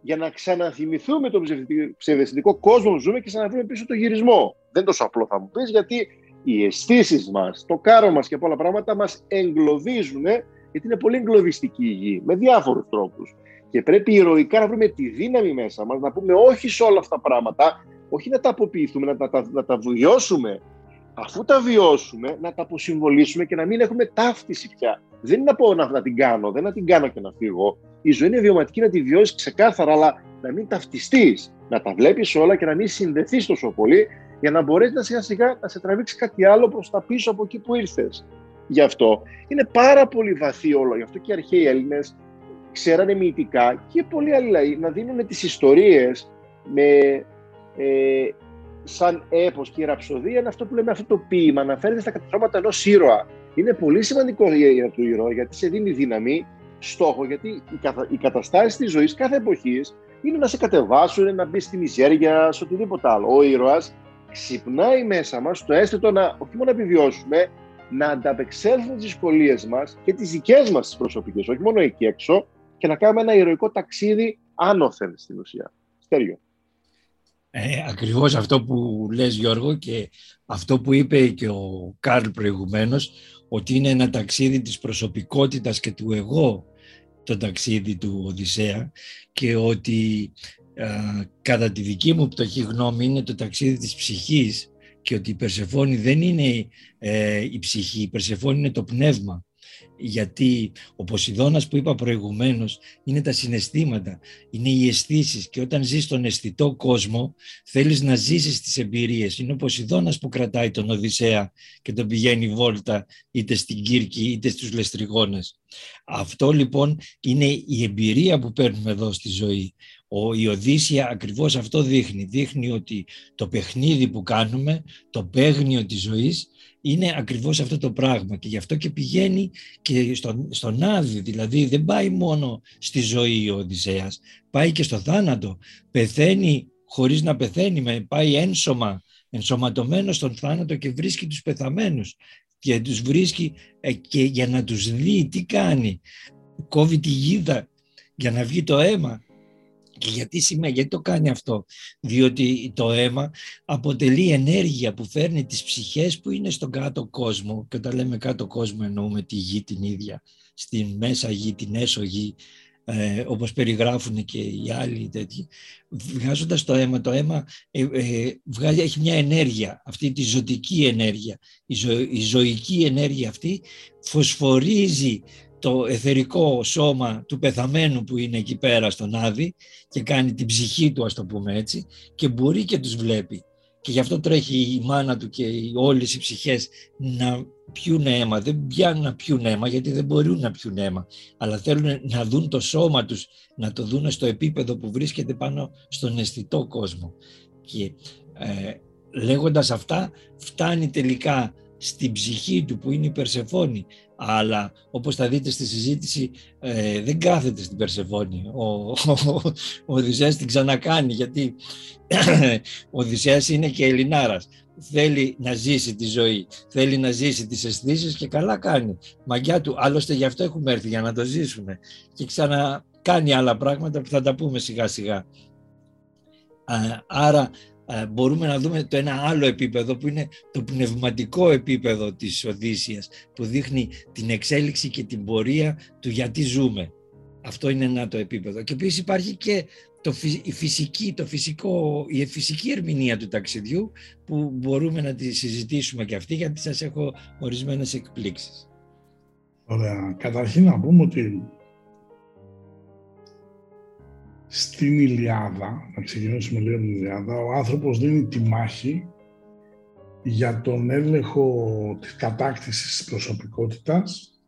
για να ξαναθυμηθούμε τον ψευδεστητικό κόσμο που ζούμε και να βρούμε πίσω το γυρισμό. Δεν τόσο απλό θα μου πεις, γιατί οι αισθήσεις μας, το κάρο μας και πολλά πράγματα μας εγκλωβίζουν, γιατί είναι πολύ εγκλωβιστική η γη, με διάφορους τρόπους. Και πρέπει ηρωικά να βρούμε τη δύναμη μέσα μας, να πούμε όχι σε όλα αυτά τα πράγματα, όχι να τα αποποιηθούμε, να τα, να, να τα βιώσουμε. Αφού τα βιώσουμε, να τα αποσυμβολήσουμε και να μην έχουμε ταύτιση πια. Δεν είναι να πω να, να την κάνω, δεν να την κάνω και να φύγω. Η ζωή είναι βιωματική να τη βιώσεις ξεκάθαρα, αλλά να μην ταυτιστείς, να τα βλέπεις όλα και να μην συνδεθείς τόσο πολύ, για να μπορέσεις να σιγά σιγά να σε τραβήξει κάτι άλλο προς τα πίσω από εκεί που ήρθες. Γι' αυτό είναι πάρα πολύ βαθύ όλο. Γι' αυτό και οι αρχαίοι Έλληνες ξέρανε μυητικά και πολλοί άλλοι λαοί να δίνουν τις ιστορίες με, ε, σαν έπος και η ραψοδία είναι αυτό που λέμε αυτό το ποίημα, αναφέρεται στα καταστρώματα ενός ήρωα. Είναι πολύ σημαντικό για το ήρωα γιατί σε δίνει δύναμη, στόχο, γιατί οι, κατα... οι καταστάσεις της ζωής κάθε εποχής είναι να σε κατεβάσουν, να μπεις στη μιζέρια, σε οτιδήποτε άλλο. Ο ήρωας ξυπνάει μέσα μας το αίσθητο να όχι μόνο να επιβιώσουμε, να ανταπεξέλθουμε τις δυσκολίες μας και τις δικές μας τις προσωπικές, όχι μόνο εκεί έξω, και να κάνουμε ένα ηρωικό ταξίδι άνωθεν στην ουσία. Στέριο. Ε, ακριβώς αυτό που λες Γιώργο και αυτό που είπε και ο Κάρλ προηγουμένως ότι είναι ένα ταξίδι της προσωπικότητας και του εγώ το ταξίδι του Οδυσσέα και ότι κατά τη δική μου πτωχή γνώμη είναι το ταξίδι της ψυχής και ότι η Περσεφόνη δεν είναι ε, η ψυχή, η Περσεφόνη είναι το πνεύμα γιατί ο Ποσειδώνας που είπα προηγουμένως είναι τα συναισθήματα, είναι οι αισθήσεις και όταν ζεις στον αισθητό κόσμο θέλεις να ζήσεις τις εμπειρίες. Είναι ο Ποσειδώνας που κρατάει τον Οδυσσέα και τον πηγαίνει βόλτα είτε στην Κύρκη είτε στους Λεστριγόνες. Αυτό λοιπόν είναι η εμπειρία που παίρνουμε εδώ στη ζωή. Ο, η Οδύσσια ακριβώς αυτό δείχνει. Δείχνει ότι το παιχνίδι που κάνουμε, το παίγνιο της ζωής είναι ακριβώς αυτό το πράγμα. Και γι' αυτό και πηγαίνει και στον, στον Άδη, δηλαδή δεν πάει μόνο στη ζωή ο Οδυσσέας, πάει και στο θάνατο, πεθαίνει χωρίς να πεθαίνει, πάει ένσωμα, ενσωματωμένο στον θάνατο και βρίσκει τους πεθαμένους. Και τους βρίσκει ε, και για να τους δει τι κάνει, κόβει τη γίδα για να βγει το αίμα και γιατί σημαίνει, γιατί το κάνει αυτό. Διότι το αίμα αποτελεί ενέργεια που φέρνει τις ψυχές που είναι στον κάτω κόσμο. Και όταν λέμε κάτω κόσμο εννοούμε τη γη την ίδια, στην μέσα γη, την έσω γη, ε, όπως περιγράφουν και οι άλλοι τέτοιοι. Βγάζοντας το αίμα, το αίμα ε, ε, βγάζει, έχει μια ενέργεια, αυτή τη ζωτική ενέργεια. Η, η ζωική ενέργεια αυτή φωσφορίζει το εθερικό σώμα του πεθαμένου που είναι εκεί πέρα στον Άδη και κάνει την ψυχή του, ας το πούμε έτσι, και μπορεί και τους βλέπει. Και γι' αυτό τρέχει η μάνα του και όλες οι ψυχές να πιούν αίμα. Δεν πιάνουν να πιούν αίμα γιατί δεν μπορούν να πιούν αίμα. Αλλά θέλουν να δουν το σώμα τους, να το δουν στο επίπεδο που βρίσκεται πάνω στον αισθητό κόσμο. Και ε, λέγοντας αυτά φτάνει τελικά στην ψυχή του που είναι η Περσεφόνη αλλά όπως θα δείτε στη συζήτηση ε, δεν κάθεται στην Περσεφόνη ο, ο, ο Οδυσσέας την ξανακάνει γιατί ο Οδυσσέας είναι και Ελληνάρας θέλει να ζήσει τη ζωή, θέλει να ζήσει τις αισθήσεις και καλά κάνει. Μαγιά του, άλλωστε γι' αυτό έχουμε έρθει για να το ζήσουμε και ξανακάνει άλλα πράγματα που θα τα πούμε σιγά σιγά. Άρα ε, μπορούμε να δούμε το ένα άλλο επίπεδο που είναι το πνευματικό επίπεδο της Οδύσσιας που δείχνει την εξέλιξη και την πορεία του γιατί ζούμε. Αυτό είναι ένα το επίπεδο. Και επίσης υπάρχει και το, η, φυσική, το φυσικό, η φυσική ερμηνεία του ταξιδιού που μπορούμε να τη συζητήσουμε και αυτή γιατί σας έχω ορισμένες εκπλήξεις. Ωραία. Καταρχήν να πούμε ότι στην Ιλιάδα, να ξεκινήσουμε λίγο την Ιλιάδα, ο άνθρωπος δίνει τη μάχη για τον έλεγχο της κατάκτησης της προσωπικότητας,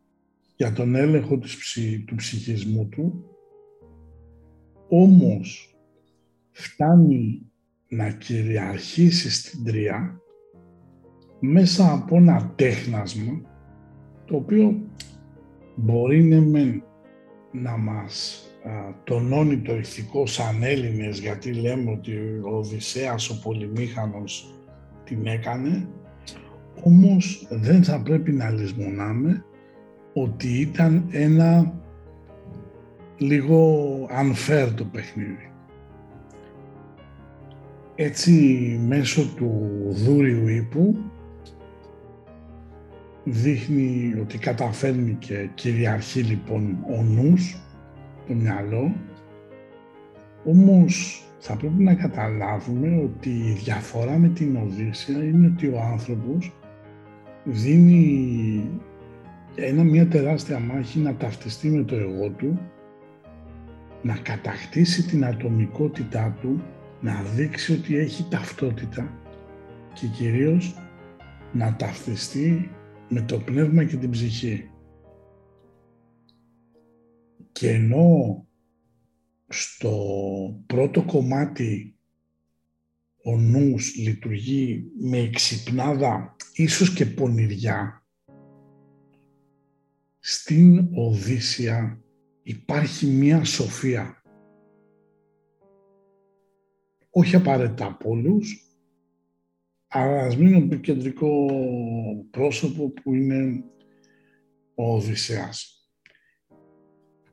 για τον έλεγχο της του ψυχισμού του, όμως φτάνει να κυριαρχήσει στην τρία μέσα από ένα τέχνασμα το οποίο μπορεί ναι να μας τονώνει το ηθικό σαν Έλληνες γιατί λέμε ότι ο Οδυσσέας ο Πολυμήχανος την έκανε όμως δεν θα πρέπει να λησμονάμε ότι ήταν ένα λίγο unfair το παιχνίδι. Έτσι μέσω του δούριου ύπου δείχνει ότι καταφέρνει και κυριαρχεί λοιπόν ο νους, το μυαλό, όμως θα πρέπει να καταλάβουμε ότι η διαφορά με την Οδύσσια είναι ότι ο άνθρωπος δίνει ένα μια τεράστια μάχη να ταυτιστεί με το εγώ του, να κατακτήσει την ατομικότητά του, να δείξει ότι έχει ταυτότητα και κυρίως να ταυτιστεί με το πνεύμα και την ψυχή. Και ενώ στο πρώτο κομμάτι ο νους λειτουργεί με εξυπνάδα, ίσως και πονηριά, στην Οδύσσια υπάρχει μία σοφία. Όχι απαραίτητα από όλους, αλλά ας μείνουμε το κεντρικό πρόσωπο που είναι ο Οδυσσέας.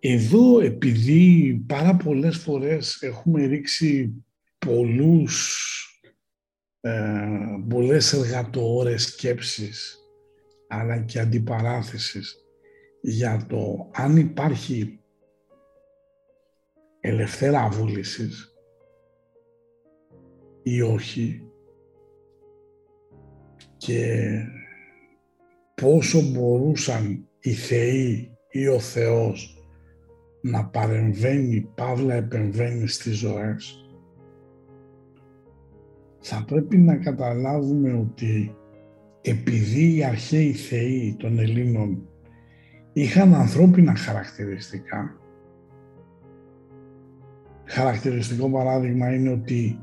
Εδώ επειδή πάρα πολλές φορές έχουμε ρίξει πολλούς, ε, πολλές εργατοώρες σκέψεις αλλά και αντιπαράθεσης για το αν υπάρχει ελευθέρα βούλησης ή όχι και πόσο μπορούσαν οι θεοί ή ο Θεός να παρεμβαίνει, παύλα επεμβαίνει στις ζωές, θα πρέπει να καταλάβουμε ότι επειδή οι αρχαίοι θεοί των Ελλήνων είχαν ανθρώπινα χαρακτηριστικά, χαρακτηριστικό παράδειγμα είναι ότι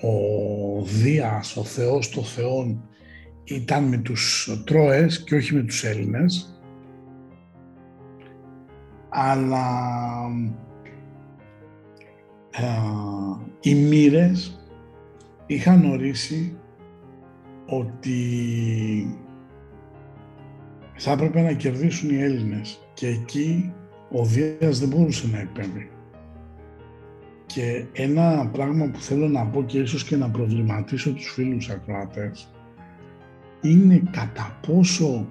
ο Δίας, ο Θεός των Θεών, ήταν με τους Τρώες και όχι με τους Έλληνες. Αλλά ε, οι μοίρες είχαν ορίσει ότι θα έπρεπε να κερδίσουν οι Έλληνες και εκεί ο Δίας δεν μπορούσε να επέμβει. Και ένα πράγμα που θέλω να πω και ίσως και να προβληματίσω τους φίλους ακροατές είναι κατά πόσο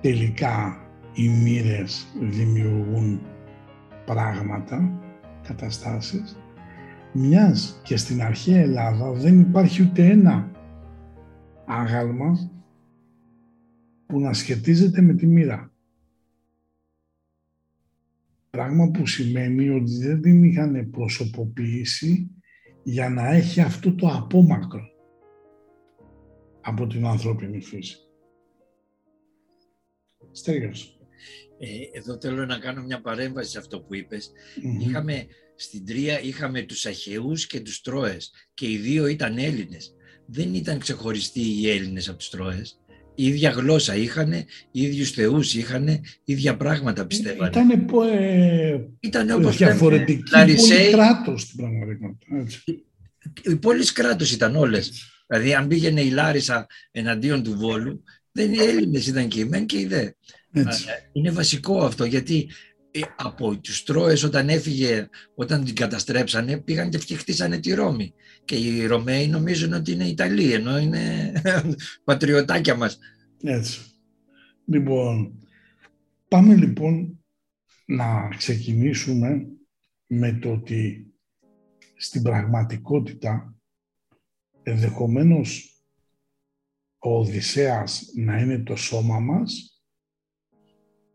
τελικά οι μοίρες δημιουργούν πράγματα, καταστάσεις, μιας και στην αρχαία Ελλάδα δεν υπάρχει ούτε ένα άγαλμα που να σχετίζεται με τη μοίρα. Πράγμα που σημαίνει ότι δεν την είχαν προσωποποιήσει για να έχει αυτό το απόμακρο από την ανθρώπινη φύση. Στέγιος. Ε, εδώ θέλω να κάνω μια παρέμβαση σε αυτό που ειπες Είχαμε, στην Τρία είχαμε τους Αχαιούς και τους Τρώες και οι δύο ήταν Έλληνες. Δεν ήταν ξεχωριστοί οι Έλληνες από τους Τρώες. Η ίδια γλώσσα είχαν, οι ίδιους θεούς είχαν, ίδια πράγματα πιστεύανε. Ήταν, ε, ήταν όπως διαφορετική πόλη κράτος στην πραγματικότητα. Οι πόλεις κράτος ήταν όλες. Δηλαδή, αν πήγαινε η Λάρισα εναντίον του Βόλου, δεν είναι Έλληνες ήταν και οι μεν και οι δε. Είναι βασικό αυτό γιατί ε, από τους Τρόες όταν έφυγε, όταν την καταστρέψανε, πήγαν και χτίσανε τη Ρώμη. Και οι Ρωμαίοι νομίζουν ότι είναι Ιταλοί, ενώ είναι πατριωτάκια μας. Έτσι. Λοιπόν, πάμε λοιπόν να ξεκινήσουμε με το ότι στην πραγματικότητα ενδεχομένως ο Οδυσσέας να είναι το σώμα μας,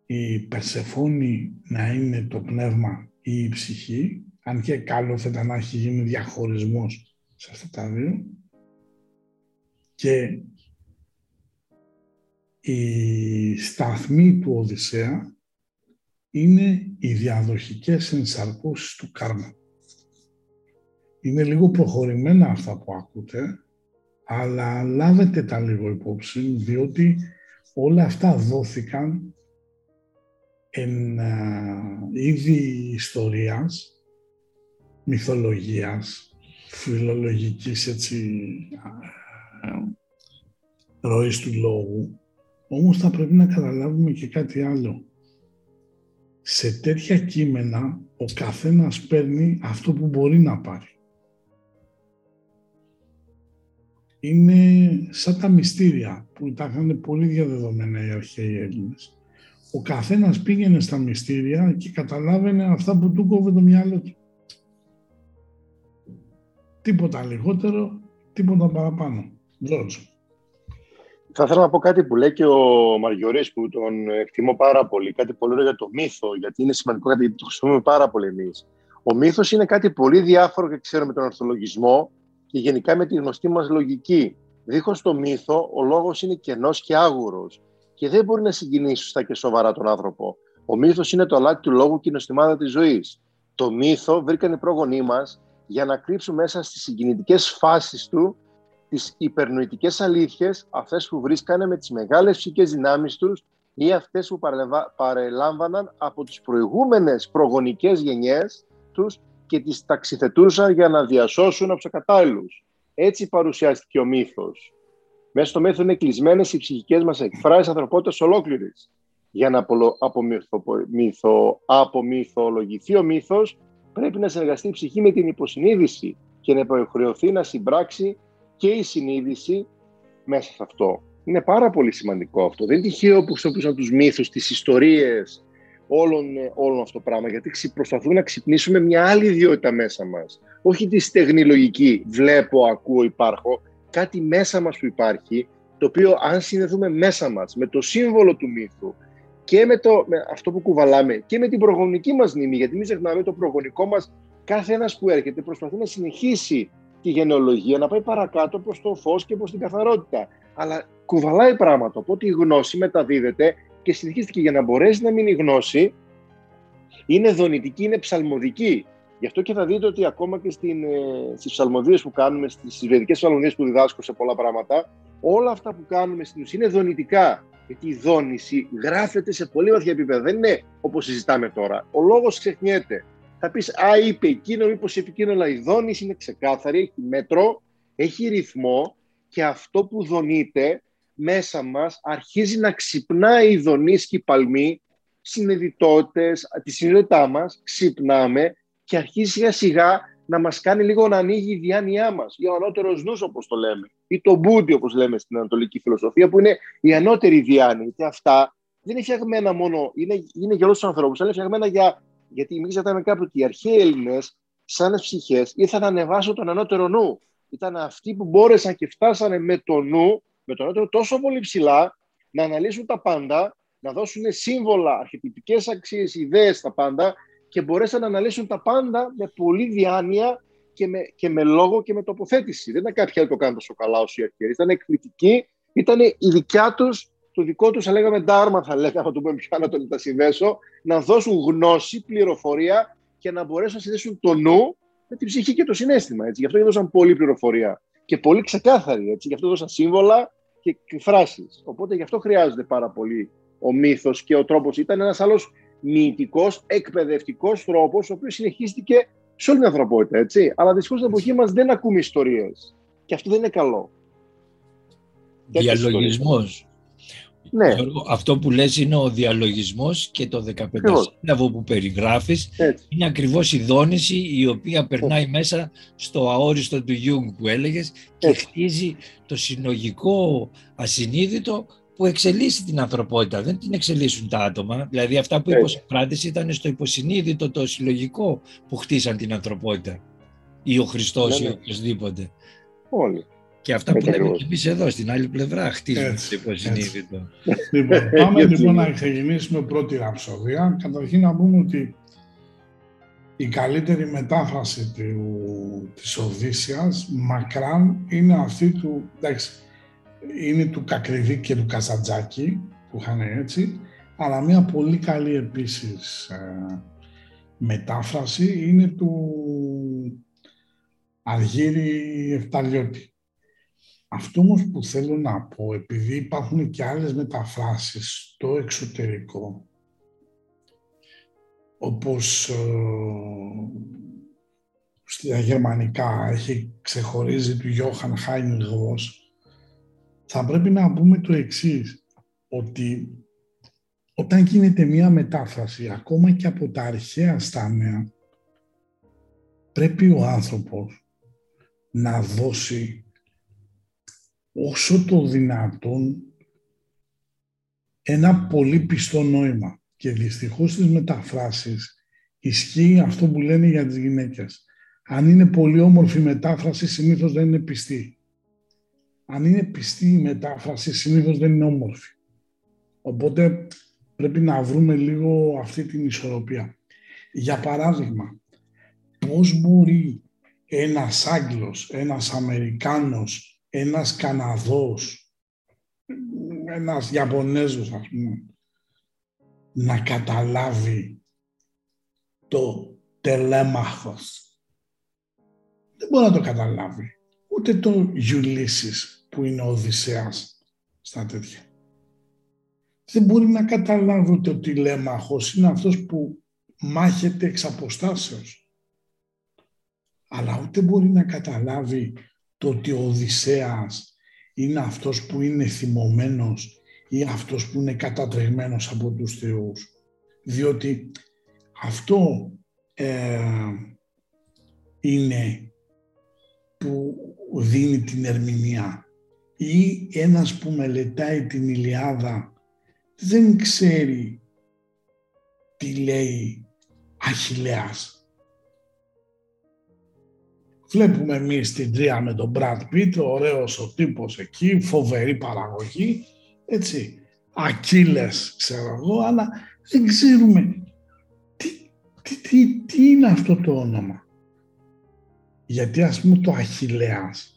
η Περσεφόνη να είναι το πνεύμα ή η ψυχή, αν και καλό θα ήταν να έχει γίνει διαχωρισμός σε αυτά τα δύο. Και η σταθμή του Οδυσσέα είναι οι διαδοχικές ενσαρκώσεις του κάρμα. Είναι λίγο προχωρημένα αυτά που ακούτε, αλλά λάβετε τα λίγο υπόψη, διότι όλα αυτά δόθηκαν εν είδη ιστορίας, μυθολογίας, φιλολογικής έτσι, ροής του λόγου, όμως θα πρέπει να καταλάβουμε και κάτι άλλο. Σε τέτοια κείμενα ο καθένας παίρνει αυτό που μπορεί να πάρει. είναι σαν τα μυστήρια που τα είχαν πολύ διαδεδομένα οι αρχαίοι Έλληνες. Ο καθένας πήγαινε στα μυστήρια και καταλάβαινε αυτά που του κόβε το μυαλό του. Τίποτα λιγότερο, τίποτα παραπάνω. Τζόρτζο. Θα ήθελα να πω κάτι που λέει και ο Μαριωρής που τον εκτιμώ πάρα πολύ. Κάτι πολύ ωραίο για το μύθο, γιατί είναι σημαντικό κάτι το χρησιμοποιούμε πάρα πολύ εμείς. Ο μύθος είναι κάτι πολύ διάφορο και ξέρουμε τον ορθολογισμό και γενικά με τη γνωστή μας λογική. Δίχως το μύθο, ο λόγος είναι κενός και άγουρος και δεν μπορεί να συγκινήσεις σωστά και σοβαρά τον άνθρωπο. Ο μύθος είναι το αλάτι του λόγου και η νοστιμάδα της ζωής. Το μύθο βρήκαν οι πρόγονοί μας για να κρύψουν μέσα στις συγκινητικές φάσεις του τις υπερνοητικές αλήθειες, αυτές που βρίσκανε με τις μεγάλες ψυχικές δυνάμεις τους ή αυτές που παρελάμβαναν από τις προηγούμενες προγονικές γενιές τους και τις ταξιθετούσαν για να διασώσουν από τους ακατάλληλους. Έτσι παρουσιάστηκε ο μύθος. Μέσα στο μύθο είναι κλεισμένες οι ψυχικές μας εκφράσεις ανθρωπότητας ολόκληρης. Για να απομυθο, απομυθολογηθεί ο μύθος, πρέπει να συνεργαστεί η ψυχή με την υποσυνείδηση και να υποχρεωθεί να συμπράξει και η συνείδηση μέσα σε αυτό. Είναι πάρα πολύ σημαντικό αυτό. Δεν είναι τυχαίο που χρησιμοποιούσαν τους μύθους, τις ιστορίες, όλων, όλων αυτό το πράγμα, γιατί προσπαθούμε να ξυπνήσουμε μια άλλη ιδιότητα μέσα μας. Όχι τη στεγνή λογική, βλέπω, ακούω, υπάρχω, κάτι μέσα μας που υπάρχει, το οποίο αν συνδεθούμε μέσα μας με το σύμβολο του μύθου και με, το, με αυτό που κουβαλάμε και με την προγονική μας μνήμη, γιατί μην ξεχνάμε το προγονικό μας, κάθε ένας που έρχεται προσπαθεί να συνεχίσει τη γενεολογία, να πάει παρακάτω προς το φως και προς την καθαρότητα. Αλλά κουβαλάει πράγματα, οπότε η γνώση μεταδίδεται και συνεχίστηκε για να μπορέσει να μείνει γνώση, είναι δονητική, είναι ψαλμοδική. Γι' αυτό και θα δείτε ότι ακόμα και στην, ε, στις ψαλμοδίες που κάνουμε, στις βεδικές ψαλμοδίες που διδάσκω σε πολλά πράγματα, όλα αυτά που κάνουμε στην ουσία είναι δονητικά. Γιατί η δόνηση γράφεται σε πολύ βαθιά επίπεδα. Δεν είναι όπως συζητάμε τώρα. Ο λόγος ξεχνιέται. Θα πεις, α, είπε εκείνο, μήπως είπε εκείνο, αλλά η δόνηση είναι ξεκάθαρη, έχει μέτρο, έχει ρυθμό και αυτό που δονείται μέσα μας αρχίζει να ξυπνάει η δονής και η παλμή, συνειδητότητες, τη συνειδητά μας, ξυπνάμε και αρχίζει σιγά σιγά να μας κάνει λίγο να ανοίγει η διάνοιά μας, ή ο ανώτερος νους όπως το λέμε, ή το μπούντι όπως λέμε στην Ανατολική Φιλοσοφία, που είναι η ανώτερη διάνοια. Και αυτά δεν είναι φτιαγμένα μόνο, είναι, είναι για όλους τους ανθρώπους, αλλά είναι φτιαγμένα για, γιατί μην ξεχνάμε κάπου ότι οι αρχαίοι Έλληνες, σαν ψυχές, ήρθαν να ανεβάσουν τον ανώτερο νου. Ήταν αυτοί που μπόρεσαν και φτάσανε με το νου με τον ότερο τόσο πολύ ψηλά να αναλύσουν τα πάντα, να δώσουν σύμβολα, αρχιτυπικές αξίες, ιδέες στα πάντα και μπορέσαν να αναλύσουν τα πάντα με πολύ διάνοια και με, και με λόγο και με τοποθέτηση. Δεν ήταν κάποιοι άλλοι το κάνουν τόσο καλά όσο οι αρχαίοι. Ήταν εκπληκτικοί, ήταν η δικιά τους, το δικό τους, θα λέγαμε ντάρμα, θα λέγαμε, να το πούμε πιο να το τα συνδέσω, να δώσουν γνώση, πληροφορία και να μπορέσουν να συνδέσουν το νου με την ψυχή και το συνέστημα. Έτσι. Γι' αυτό έδωσαν πολλή πληροφορία και πολύ ξεκάθαρη. Έτσι. Γι' αυτό δώσαν σύμβολα και φράσεις. Οπότε γι' αυτό χρειάζεται πάρα πολύ ο μύθος και ο τρόπος. Ήταν ένας άλλος μυητικός, εκπαιδευτικός τρόπος, ο οποίος συνεχίστηκε σε όλη την ανθρωπότητα, έτσι. Αλλά δυστυχώς στην εποχή μας δεν ακούμε ιστορίες. Και αυτό δεν είναι καλό. Διαλογισμός. Ναι, Γιώργο, αυτό που λες είναι ο διαλογισμός και το 15 Ακριβώς. σύλλαβο που περιγράφεις έτσι. είναι ακριβώς η δόνηση η οποία περνάει μέσα στο αόριστο του Γιουνγκ που έλεγες και Έτσι. χτίζει το συλλογικό ασυνείδητο που εξελίσσει την ανθρωπότητα. Δεν την εξελίσσουν τα άτομα. Δηλαδή αυτά που είπε ο Έτσι. Σοκράτης ήταν στο υποσυνείδητο το συλλογικό που χτίσαν την ανθρωπότητα. Ή ο Χριστός Ναι, ή ναι. οποιοδήποτε. Όλοι. Και αυτά που Έτσι λέμε ακριβώς. και εμείς εδώ στην άλλη πλευρά χτίζουμε Έτσι, το υποσυνείδητο. Λοιπόν, πάμε Έτσι λοιπόν είναι. να ξεκινήσουμε πρώτη ραψοδία. Καταρχήν να πούμε ότι η καλύτερη μετάφραση του, της Οδύσσιας μακράν είναι αυτή του, εντάξει, είναι του Κακριβή και του Καζαντζάκη που είχαν έτσι, αλλά μια πολύ καλή επίσης ε, μετάφραση είναι του Αργύρη Εφταλιώτη. Αυτό όμως που θέλω να πω, επειδή υπάρχουν και άλλες μεταφράσεις στο εξωτερικό, όπως ε, στα γερμανικά έχει ξεχωρίζει του Johann Heinrich Voss, θα πρέπει να πούμε το εξής, ότι όταν γίνεται μία μετάφραση, ακόμα και από τα αρχαία στάμεα, πρέπει ο άνθρωπος να δώσει όσο το δυνατόν ένα πολύ πιστό νόημα. Και δυστυχώς στις μεταφράσεις ισχύει αυτό που λένε για τις γυναίκες. Αν είναι πολύ όμορφη η μετάφραση, συνήθως δεν είναι πιστή. Αν είναι πιστή η μετάφραση, συνήθως δεν είναι όμορφη. Οπότε πρέπει να βρούμε λίγο αυτή την ισορροπία. Για παράδειγμα, πώς μπορεί ένας Άγγλος, ένας Αμερικάνος, ένας Καναδός, ένας Ιαπωνέζος ας πούμε, να καταλάβει το τελέμαχος. Δεν μπορεί να το καταλάβει. Ούτε το Γιουλίσης που είναι ο Οδυσσέας στα τέτοια. Δεν μπορεί να καταλάβει ότι ο τηλέμαχος είναι αυτός που μάχεται εξ αποστάσεως. Αλλά ούτε μπορεί να καταλάβει το ότι ο Οδυσσέας είναι αυτός που είναι θυμωμένος ή αυτός που είναι κατατρεγμένος από τους θεούς. Διότι αυτό ε, είναι που δίνει την ερμηνεία. Ή ένας που μελετάει την Ηλιάδα δεν ξέρει τι λέει Αχιλέας. Βλέπουμε εμείς την τρία με τον Brad Pitt, ωραίος ο τύπος εκεί, φοβερή παραγωγή, έτσι, Ακύλες ξέρω εγώ, αλλά δεν ξέρουμε τι, τι, τι, τι είναι αυτό το όνομα. Γιατί ας πούμε το Αχιλέας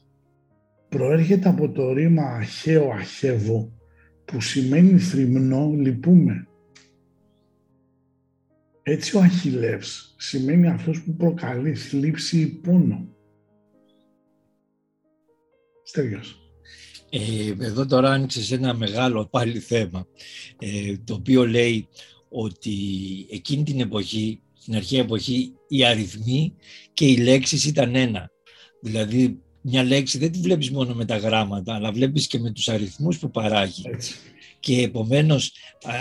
προέρχεται από το ρήμα αχαίο αχεύω που σημαίνει θρυμνό λυπούμε. Έτσι ο Αχιλεύς σημαίνει αυτός που προκαλεί θλίψη ή πόνο. Στέργιος. Ε, εδώ τώρα άνοιξε ένα μεγάλο πάλι θέμα, ε, το οποίο λέει ότι εκείνη την εποχή, στην αρχαία εποχή, οι αριθμοί και οι λέξεις ήταν ένα. Δηλαδή, μια λέξη δεν τη βλέπεις μόνο με τα γράμματα, αλλά βλέπεις και με τους αριθμούς που παράγει. Έτσι. Και επομένως, α,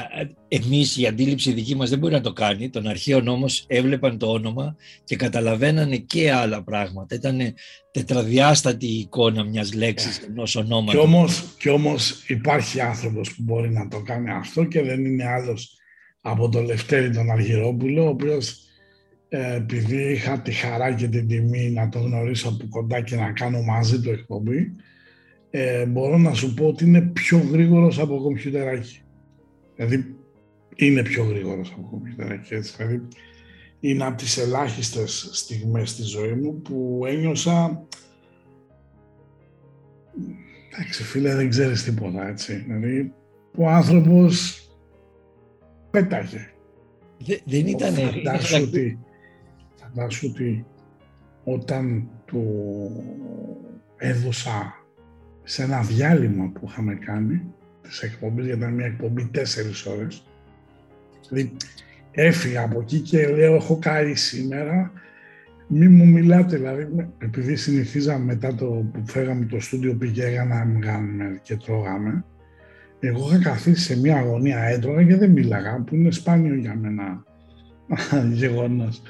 εμείς η αντίληψη δική μας δεν μπορεί να το κάνει. Τον αρχαίων όμως έβλεπαν το όνομα και καταλαβαίνανε και άλλα πράγματα. Ήταν τετραδιάστατη η εικόνα μιας λέξης ενός Κι ονόματος. όμως, κι όμως υπάρχει άνθρωπος που μπορεί να το κάνει αυτό και δεν είναι άλλος από τον Λευτέρη τον Αργυρόπουλο, ο οποίος ε, επειδή είχα τη χαρά και την τιμή να τον γνωρίσω από κοντά και να κάνω μαζί του εκπομπή, ε, μπορώ να σου πω ότι είναι πιο γρήγορος από κομπιουτεράκι. Δηλαδή, είναι πιο γρήγορος από κομπιουτεράκι. Έτσι. Δηλαδή, είναι από τις ελάχιστες στιγμές στη ζωή μου που ένιωσα Εντάξει, φίλε, δεν ξέρεις τίποτα, έτσι. Δηλαδή, ο άνθρωπος πέταγε. Δε- δεν ήταν... Φαντάσου ότι, φαντάσου ότι όταν το έδωσα σε ένα διάλειμμα που είχαμε κάνει της εκπομπής, γιατί ήταν μια εκπομπή τέσσερις ώρες, δηλαδή έφυγα από εκεί και λέω έχω καεί σήμερα, μη μου μιλάτε, δηλαδή, με- επειδή συνηθίζαμε μετά το που φέγαμε το στούντιο πήγαιναμε και τρώγαμε, Εγώ είχα καθίσει σε μια αγωνία έντρογα και δεν μίλαγα, που είναι σπάνιο για μένα γεγονός.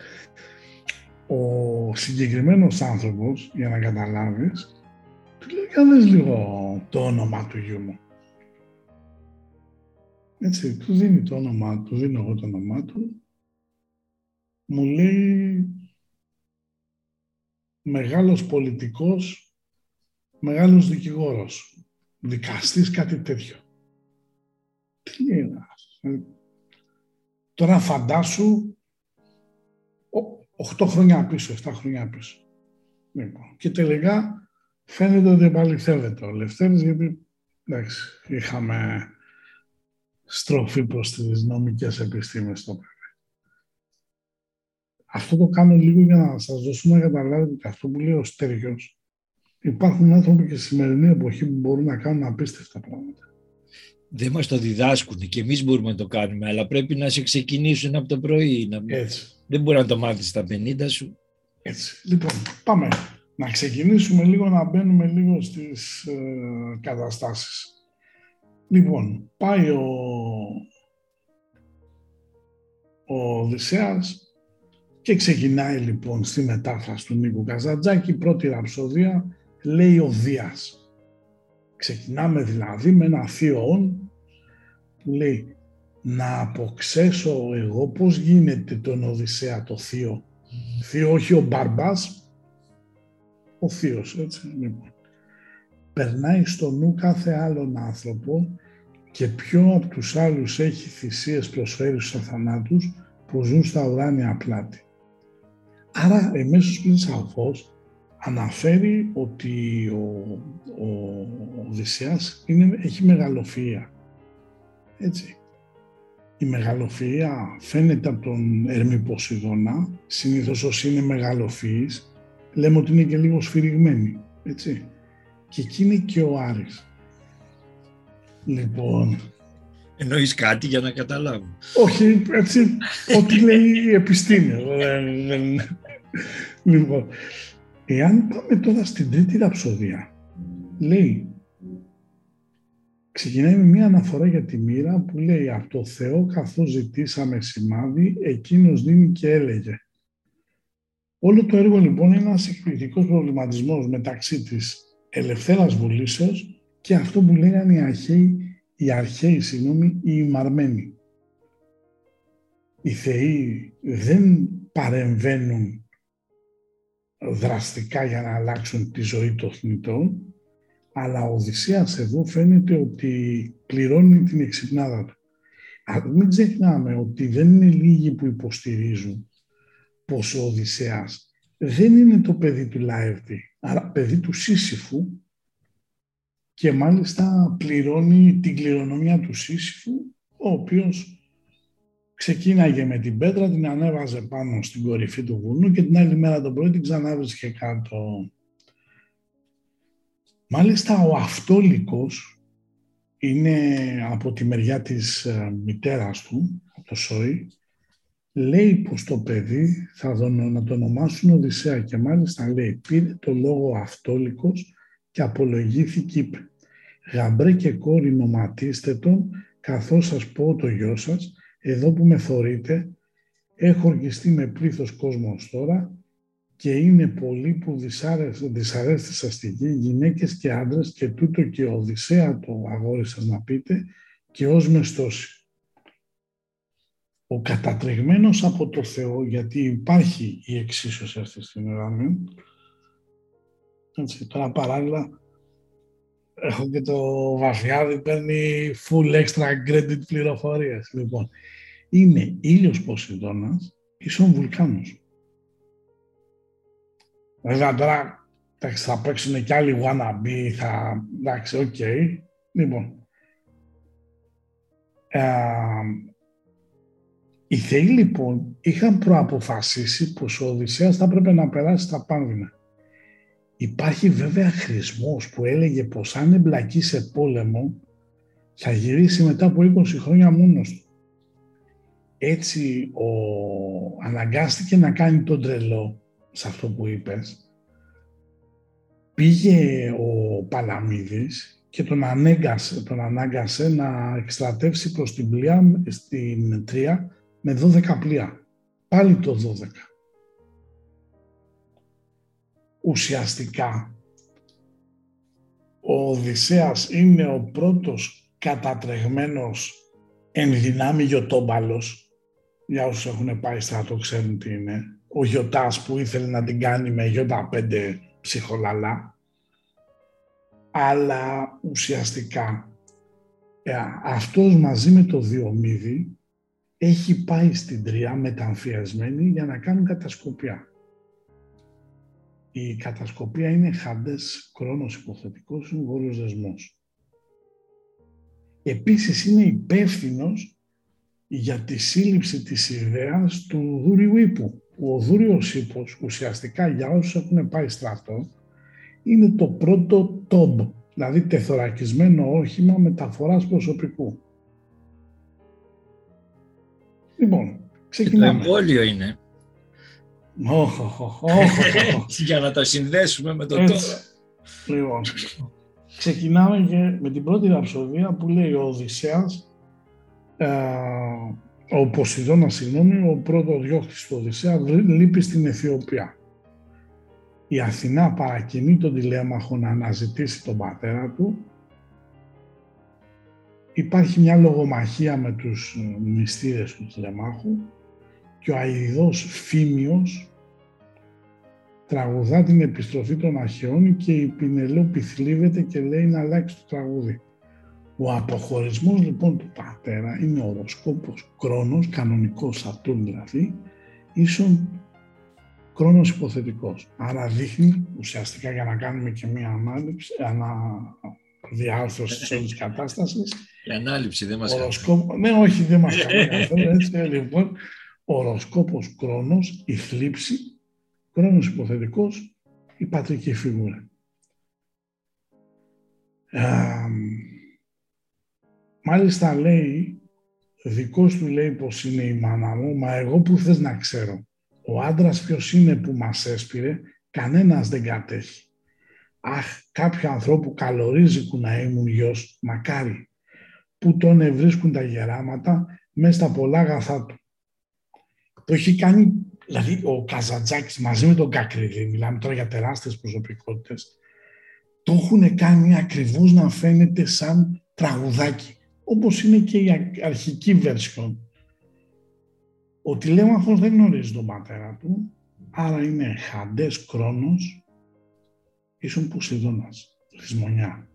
Ο συγκεκριμένος άνθρωπος, για να καταλάβεις, του λέει κάνεις λίγο το όνομα του γιού μου. Έτσι, του δίνει το όνομά του, δίνω εγώ το όνομά του. Μου λέει μεγάλος πολιτικός, μεγάλος δικηγόρος, δικαστής, κάτι τέτοιο. Τι λέει ε, Τώρα φαντάσου 8 χρόνια πίσω, 7 χρόνια πίσω. Λοιπόν, και τελικά φαίνεται ότι επαληθεύεται ο Λευτέρης γιατί εντάξει, είχαμε στροφή προς τις νομικές επιστήμες στο παιδί. Αυτό το κάνω λίγο για να σας δώσουμε να καταλάβετε αυτό που λέει ο Στέργιος. Υπάρχουν άνθρωποι και στη σημερινή εποχή που μπορούν να κάνουν απίστευτα πράγματα. Δεν μας το διδάσκουν και εμείς μπορούμε να το κάνουμε, αλλά πρέπει να σε ξεκινήσουν από το πρωί. Να... Έτσι. Δεν μπορεί να το μάθεις στα 50 σου. Έτσι. Λοιπόν, πάμε να ξεκινήσουμε λίγο να μπαίνουμε λίγο στις ε, καταστάσεις. Λοιπόν, πάει ο, ο Οδυσσέας και ξεκινάει λοιπόν στη μετάφραση του Νίκου Καζαντζάκη, πρώτη ραψοδία, λέει ο Δίας. Ξεκινάμε δηλαδή με ένα θείο που λέει να αποξέσω εγώ πώς γίνεται τον Οδυσσέα το θείο. Θείο όχι ο Μπαρμπάς, ο θείος, έτσι λοιπόν περνάει στο νου κάθε άλλον άνθρωπο και ποιο από τους άλλους έχει θυσίες προσφέρει στους αθανάτους που ζουν στα ουράνια πλάτη. Άρα εμέσως πριν σαφώς αναφέρει ότι ο, ο Οδυσσέας είναι, έχει μεγαλοφυΐα. Έτσι. Η μεγαλοφυΐα φαίνεται από τον Ερμή Ποσειδώνα, συνήθως όσοι είναι μεγαλοφυείς, λέμε ότι είναι και λίγο σφυριγμένοι. Έτσι. Και εκεί είναι και ο Άρης. Λοιπόν... Εννοείς κάτι για να καταλάβω. Όχι, έτσι, ό,τι λέει η επιστήμη. λοιπόν, εάν πάμε τώρα στην τρίτη ραψοδία, λέει, ξεκινάει με μια αναφορά για τη μοίρα που λέει «Από το Θεό καθώς ζητήσαμε σημάδι, εκείνος δίνει και έλεγε». Όλο το έργο λοιπόν είναι ένας εκπληκτικός προβληματισμός μεταξύ της ελευθέρας βουλήσεως και αυτό που λέγανε οι αρχαίοι, οι αρχαίοι συγγνώμη, οι ημαρμένοι. Οι θεοί δεν παρεμβαίνουν δραστικά για να αλλάξουν τη ζωή των θνητών, αλλά ο Οδυσσέας εδώ φαίνεται ότι πληρώνει την εξυπνάδα του. Αλλά μην ξεχνάμε ότι δεν είναι λίγοι που υποστηρίζουν πως ο Οδυσσέας δεν είναι το παιδί του Λαεύτη, άρα παιδί του Σύσυφου και μάλιστα πληρώνει την κληρονομιά του Σύσυφου, ο οποίος ξεκίναγε με την πέτρα, την ανέβαζε πάνω στην κορυφή του βουνού και την άλλη μέρα το πρωί την ξανάβρισκε κάτω. Μάλιστα ο αυτόλικος είναι από τη μεριά της ε, μητέρας του, από το Σόι, λέει πως το παιδί θα τον, να το ονομάσουν Οδυσσέα και μάλιστα λέει πήρε το λόγο αυτόλικος και απολογήθηκε είπε «Γαμπρέ και κόρη νοματίστε τον καθώς σας πω το γιο σας εδώ που με θωρείτε έχω ορκιστεί με πλήθος κόσμος τώρα και είναι πολλοί που δυσαρέστησα στη γη, γυναίκες και άντρες και τούτο και Οδυσσέα το αγόρι σας να πείτε και ως μεστώσει ο κατατρεγμένος από το Θεό, γιατί υπάρχει η εξίσωση αυτή στην ουρανή. Έτσι, τώρα παράλληλα έχω και το Βαθιάδη παίρνει full extra credit πληροφορίες. Λοιπόν, είναι ήλιος Ποσειδώνας ίσον βουλκάνος. Βέβαια τώρα θα παίξουν και άλλοι wannabe, θα, εντάξει, OK. Okay. Λοιπόν, ε, οι θεοί λοιπόν είχαν προαποφασίσει πως ο Οδυσσέας θα έπρεπε να περάσει στα πάνδεινα. Υπάρχει βέβαια χρησμός που έλεγε πως αν εμπλακεί σε πόλεμο θα γυρίσει μετά από 20 χρόνια μόνος του. Έτσι ο... αναγκάστηκε να κάνει τον τρελό σε αυτό που είπες. Πήγε ο Παλαμίδης και τον ανάγκασε, τον ανάγκασε να εκστρατεύσει προς την πλοία στην Τρία με 12 πλοία. Πάλι το 12. Ουσιαστικά, ο Οδυσσέας είναι ο πρώτος κατατρεγμένος εν δυνάμει γιοτόμπαλος. Για όσους έχουν πάει στρατό ξέρουν τι είναι. Ο γιοτάς που ήθελε να την κάνει με γιώτα πέντε ψυχολαλά αλλά ουσιαστικά ε, αυτός μαζί με το Διομήδη έχει πάει στην Τρία μεταμφιασμένη για να κάνουν κατασκοπία. Η κατασκοπία είναι χαντές κρόνος υποθετικός βόρειος δεσμός. Επίσης είναι υπεύθυνος για τη σύλληψη της ιδέας του Δούριου Ήπου. Ο Δούριος Ήπος ουσιαστικά για όσους έχουν πάει στρατό είναι το πρώτο τόμπ, δηλαδή τεθωρακισμένο όχημα μεταφοράς προσωπικού. Λοιπόν, ξεκινάμε. το εμβόλιο είναι. Όχι, όχι, Για να τα συνδέσουμε με το τώρα. Λοιπόν, ξεκινάμε και με την πρώτη ραψοδία που λέει ο Οδυσσέας, ε, ο Ποσειδώνας, συγγνώμη, ο πρώτο διώχτης του Οδυσσέα, λείπει στην Αιθιοπία η Αθηνά παρακινεί τον τηλέμαχο να αναζητήσει τον πατέρα του. Υπάρχει μια λογομαχία με τους μυστήρες του τηλεμάχου και ο αηδός Φίμιος τραγουδά την επιστροφή των αρχαιών και η Πινελόπη θλίβεται και λέει να αλλάξει το τραγούδι. Ο αποχωρισμός λοιπόν του πατέρα είναι ο οροσκόπος Κρόνος, κανονικός Σατούρν δηλαδή, ίσον χρόνος υποθετικός. Άρα δείχνει ουσιαστικά για να κάνουμε και μία ανάληψη, αναδιάρθρωση της όλης κατάστασης. Η ανάληψη δεν μας οροσκόπο, Ναι, όχι, δεν μας κάνει καθόλου. Έτσι, λοιπόν, οροσκόπος χρόνος, η θλίψη, χρόνος υποθετικός, η πατρική φιγούρα. Μάλιστα λέει, δικός του λέει πως είναι η μάνα μου, μα εγώ που θες να ξέρω. Ο άντρας ποιος είναι που μας έσπηρε, κανένας δεν κατέχει. Αχ, κάποιο ανθρώπου καλορίζει που να ήμουν γιος, μακάρι, που τον ευρίσκουν τα γεράματα μέσα στα πολλά αγαθά του. Το έχει κάνει, δηλαδή ο Καζαντζάκης μαζί με τον Κακριδί, μιλάμε τώρα για τεράστιες προσωπικότητες, το έχουν κάνει ακριβώς να φαίνεται σαν τραγουδάκι, όπως είναι και η αρχική version ο τηλέμαχος δεν γνωρίζει τον πατέρα του, άρα είναι χαντές χρόνος, ίσον Πουσιδώνας, λησμονιά.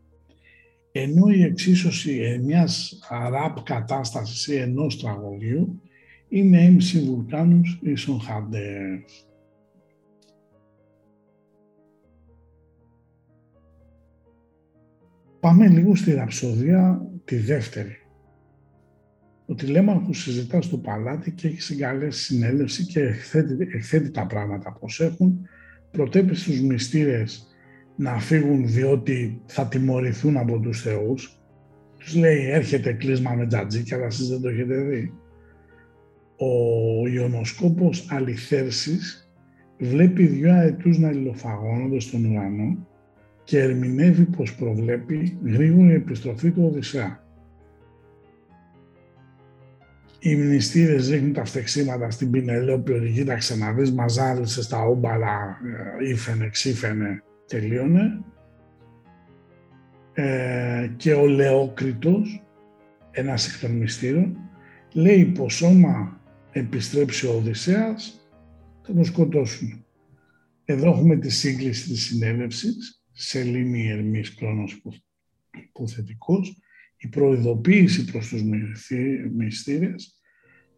Ενώ η εξίσωση μιας ραπ κατάστασης ή ενός τραγωδίου είναι MC Βουλκάνους ίσον χαντές. Πάμε λίγο στη ραψοδία τη δεύτερη. Ο τηλέμαχος συζητάς στο παλάτι και έχεις συγκαλέσει συνέλευση και εκθέτει, τα πράγματα πώς έχουν, προτέπει στους μυστήρες να φύγουν διότι θα τιμωρηθούν από τους θεούς. Τους λέει έρχεται κλείσμα με τζατζίκια, αλλά εσείς δεν το έχετε δει. Ο Ιωνοσκόπος Αληθέρσης βλέπει δυο αετούς να υλοφαγώνονται στον ουρανό και ερμηνεύει πως προβλέπει γρήγορη επιστροφή του Οδυσσέα. Οι μνηστήρες ρίχνουν τα φτεξίματα στην Πινελόπη ότι κοίταξε να δεις, μαζάρισε στα όμπαλα, ε, ήφαινε, ξήφαινε, τελείωνε. Ε, και ο Λεόκριτος, ένας εκ των μυστήρων, λέει πως όμα επιστρέψει ο Οδυσσέας, θα τον σκοτώσουν. Εδώ έχουμε τη σύγκληση της συνέλευσης, σελήνη Ερμής Κρόνος Πουθετικός, η προειδοποίηση προς τους μυστήρες,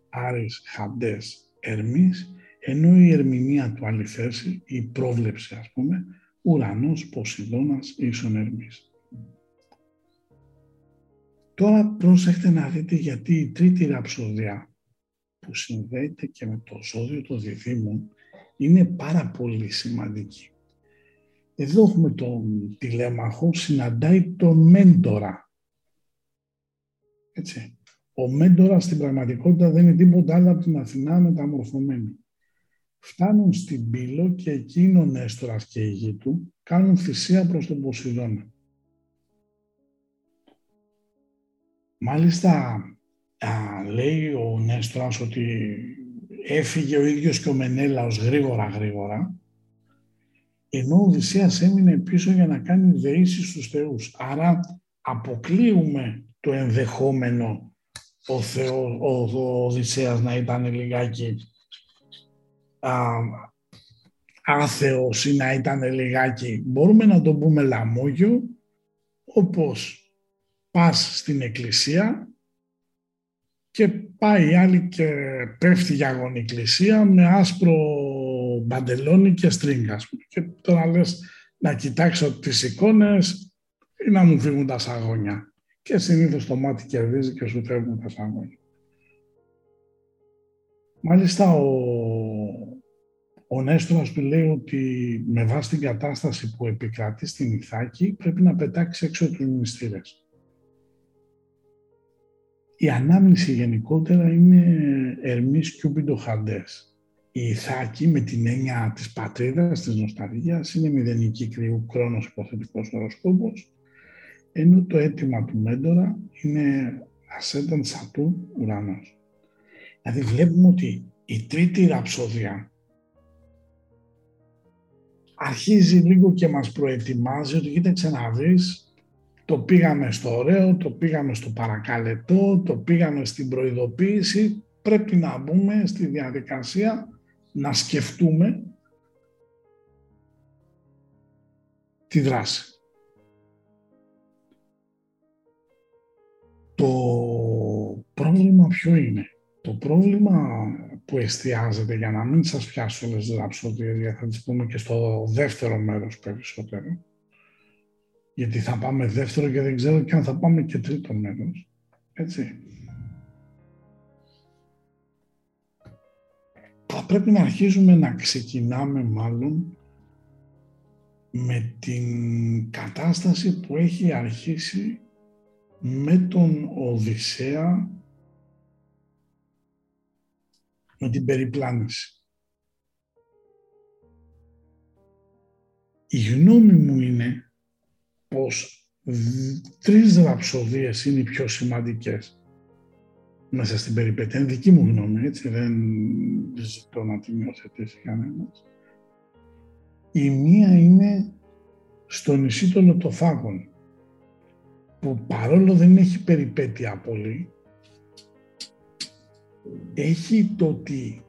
Άρης, Χαντές, Ερμής, ενώ η ερμηνεία του αληθέσει, η πρόβλεψη ας πούμε, ουρανός, Ποσειδώνας, ίσον Ερμής. Τώρα πρόσεχτε να δείτε γιατί η τρίτη ραψοδιά που συνδέεται και με το ζώδιο των διδήμων είναι πάρα πολύ σημαντική. Εδώ έχουμε τον τηλέμαχο, συναντάει τον μέντορα έτσι. Ο μέντορας στην πραγματικότητα δεν είναι τίποτα άλλο από την Αθηνά μεταμορφωμένη. Φτάνουν στην Πύλο και εκεί ο Νέστορας και η γη του κάνουν θυσία προς τον Ποσειδώνα. Μάλιστα, α, λέει ο Νέστρας ότι έφυγε ο ίδιος και ο Μενέλαος γρήγορα γρήγορα, ενώ ο Οδυσσέας έμεινε πίσω για να κάνει δεήσεις στους θεούς. Άρα αποκλείουμε το ενδεχόμενο ο, Θεό, ο, ο Οδυσσέας να ήταν λιγάκι α, άθεος ή να ήταν λιγάκι, μπορούμε να το πούμε λαμόγιο, όπως πας στην εκκλησία και πάει άλλη και πέφτει για αγωνικκλησία με άσπρο μπαντελόνι και στρίγγα. Και τώρα λες να κοιτάξω τις εικόνες ή να μου φύγουν τα σαγόνια. Και συνήθως το μάτι κερδίζει και σου φεύγουν τα σαγόνια. Μάλιστα ο, ο Νέστορας του λέει ότι με βάση την κατάσταση που επικρατεί στην Ιθάκη πρέπει να πετάξει έξω τους μυστήρες η ανάμνηση γενικότερα είναι ερμής κιούπιντο χαντές. Η Ιθάκη με την έννοια της πατρίδας, της νοσταλγίας, είναι μηδενική κρυού κρόνος υποθετικός οροσκόπος, ενώ το αίτημα του Μέντορα είναι ασένταν σατού ουρανός. Δηλαδή βλέπουμε ότι η τρίτη ραψόδια αρχίζει λίγο και μας προετοιμάζει ότι κοίταξε να δεις το πήγαμε στο ωραίο, το πήγαμε στο παρακαλετό, το πήγαμε στην προειδοποίηση. Πρέπει να μπούμε στη διαδικασία να σκεφτούμε τη δράση. Το πρόβλημα ποιο είναι; Το πρόβλημα που εστιάζεται, για να μην σας πιάσω όλες τις ραψοδίες, γιατί θα τις πούμε και στο δεύτερο μέρος περισσότερο, γιατί θα πάμε δεύτερο και δεν ξέρω και αν θα πάμε και τρίτο μέρος. Έτσι. Θα πρέπει να αρχίζουμε να ξεκινάμε μάλλον με την κατάσταση που έχει αρχίσει με τον Οδυσσέα με την περιπλάνηση. Η γνώμη μου είναι πως τρεις ραψοδίες είναι οι πιο σημαντικές μέσα στην περιπέτεια. Είναι δική μου γνώμη, έτσι, δεν ζητώ να την υιοθετήσει κανένας. Η μία είναι στο νησί των Λοτοφάγων, που παρόλο δεν έχει περιπέτεια πολύ, έχει το ότι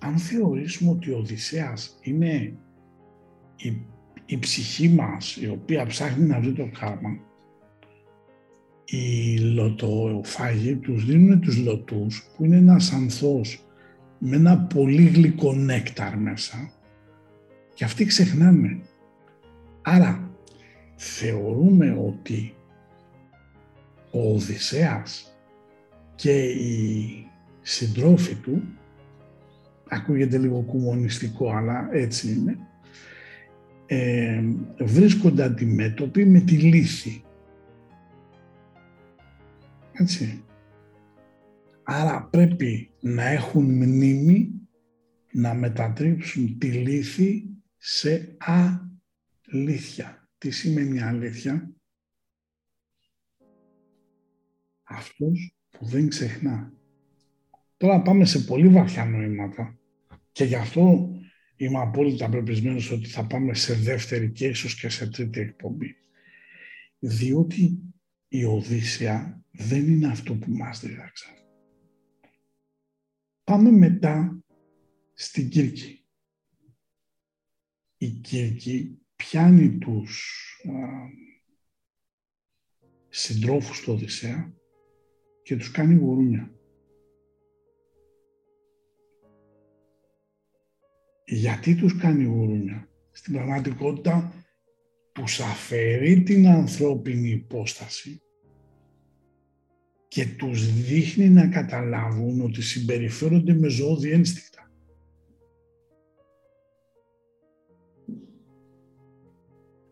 αν θεωρήσουμε ότι ο Οδυσσέας είναι η η ψυχή μας η οποία ψάχνει να βρει το κάρμα οι λωτοφάγοι τους δίνουν τους λωτούς που είναι ένας ανθός με ένα πολύ γλυκό νέκταρ μέσα και αυτοί ξεχνάνε. Άρα θεωρούμε ότι ο Οδυσσέας και οι συντρόφοι του ακούγεται λίγο κουμονιστικό αλλά έτσι είναι ε, βρίσκονται αντιμέτωποι με τη λύθη. Έτσι. Άρα πρέπει να έχουν μνήμη να μετατρέψουν τη λύθη σε αλήθεια. Τι σημαίνει αλήθεια; Αυτός που δεν ξεχνά. Τώρα πάμε σε πολύ βαθιά νοήματα και γι' αυτό είμαι απόλυτα πεπισμένος ότι θα πάμε σε δεύτερη και ίσως και σε τρίτη εκπομπή. Διότι η Οδύσσια δεν είναι αυτό που μας δίδαξαν. Πάμε μετά στην Κύρκη. Η Κύρκη πιάνει τους α, συντρόφους του Οδυσσέα και τους κάνει γουρούνια. Γιατί τους κάνει γουρούνια; Στην πραγματικότητα τους αφαιρεί την ανθρώπινη υπόσταση και τους δείχνει να καταλάβουν ότι συμπεριφέρονται με ζώδη ένστικτα.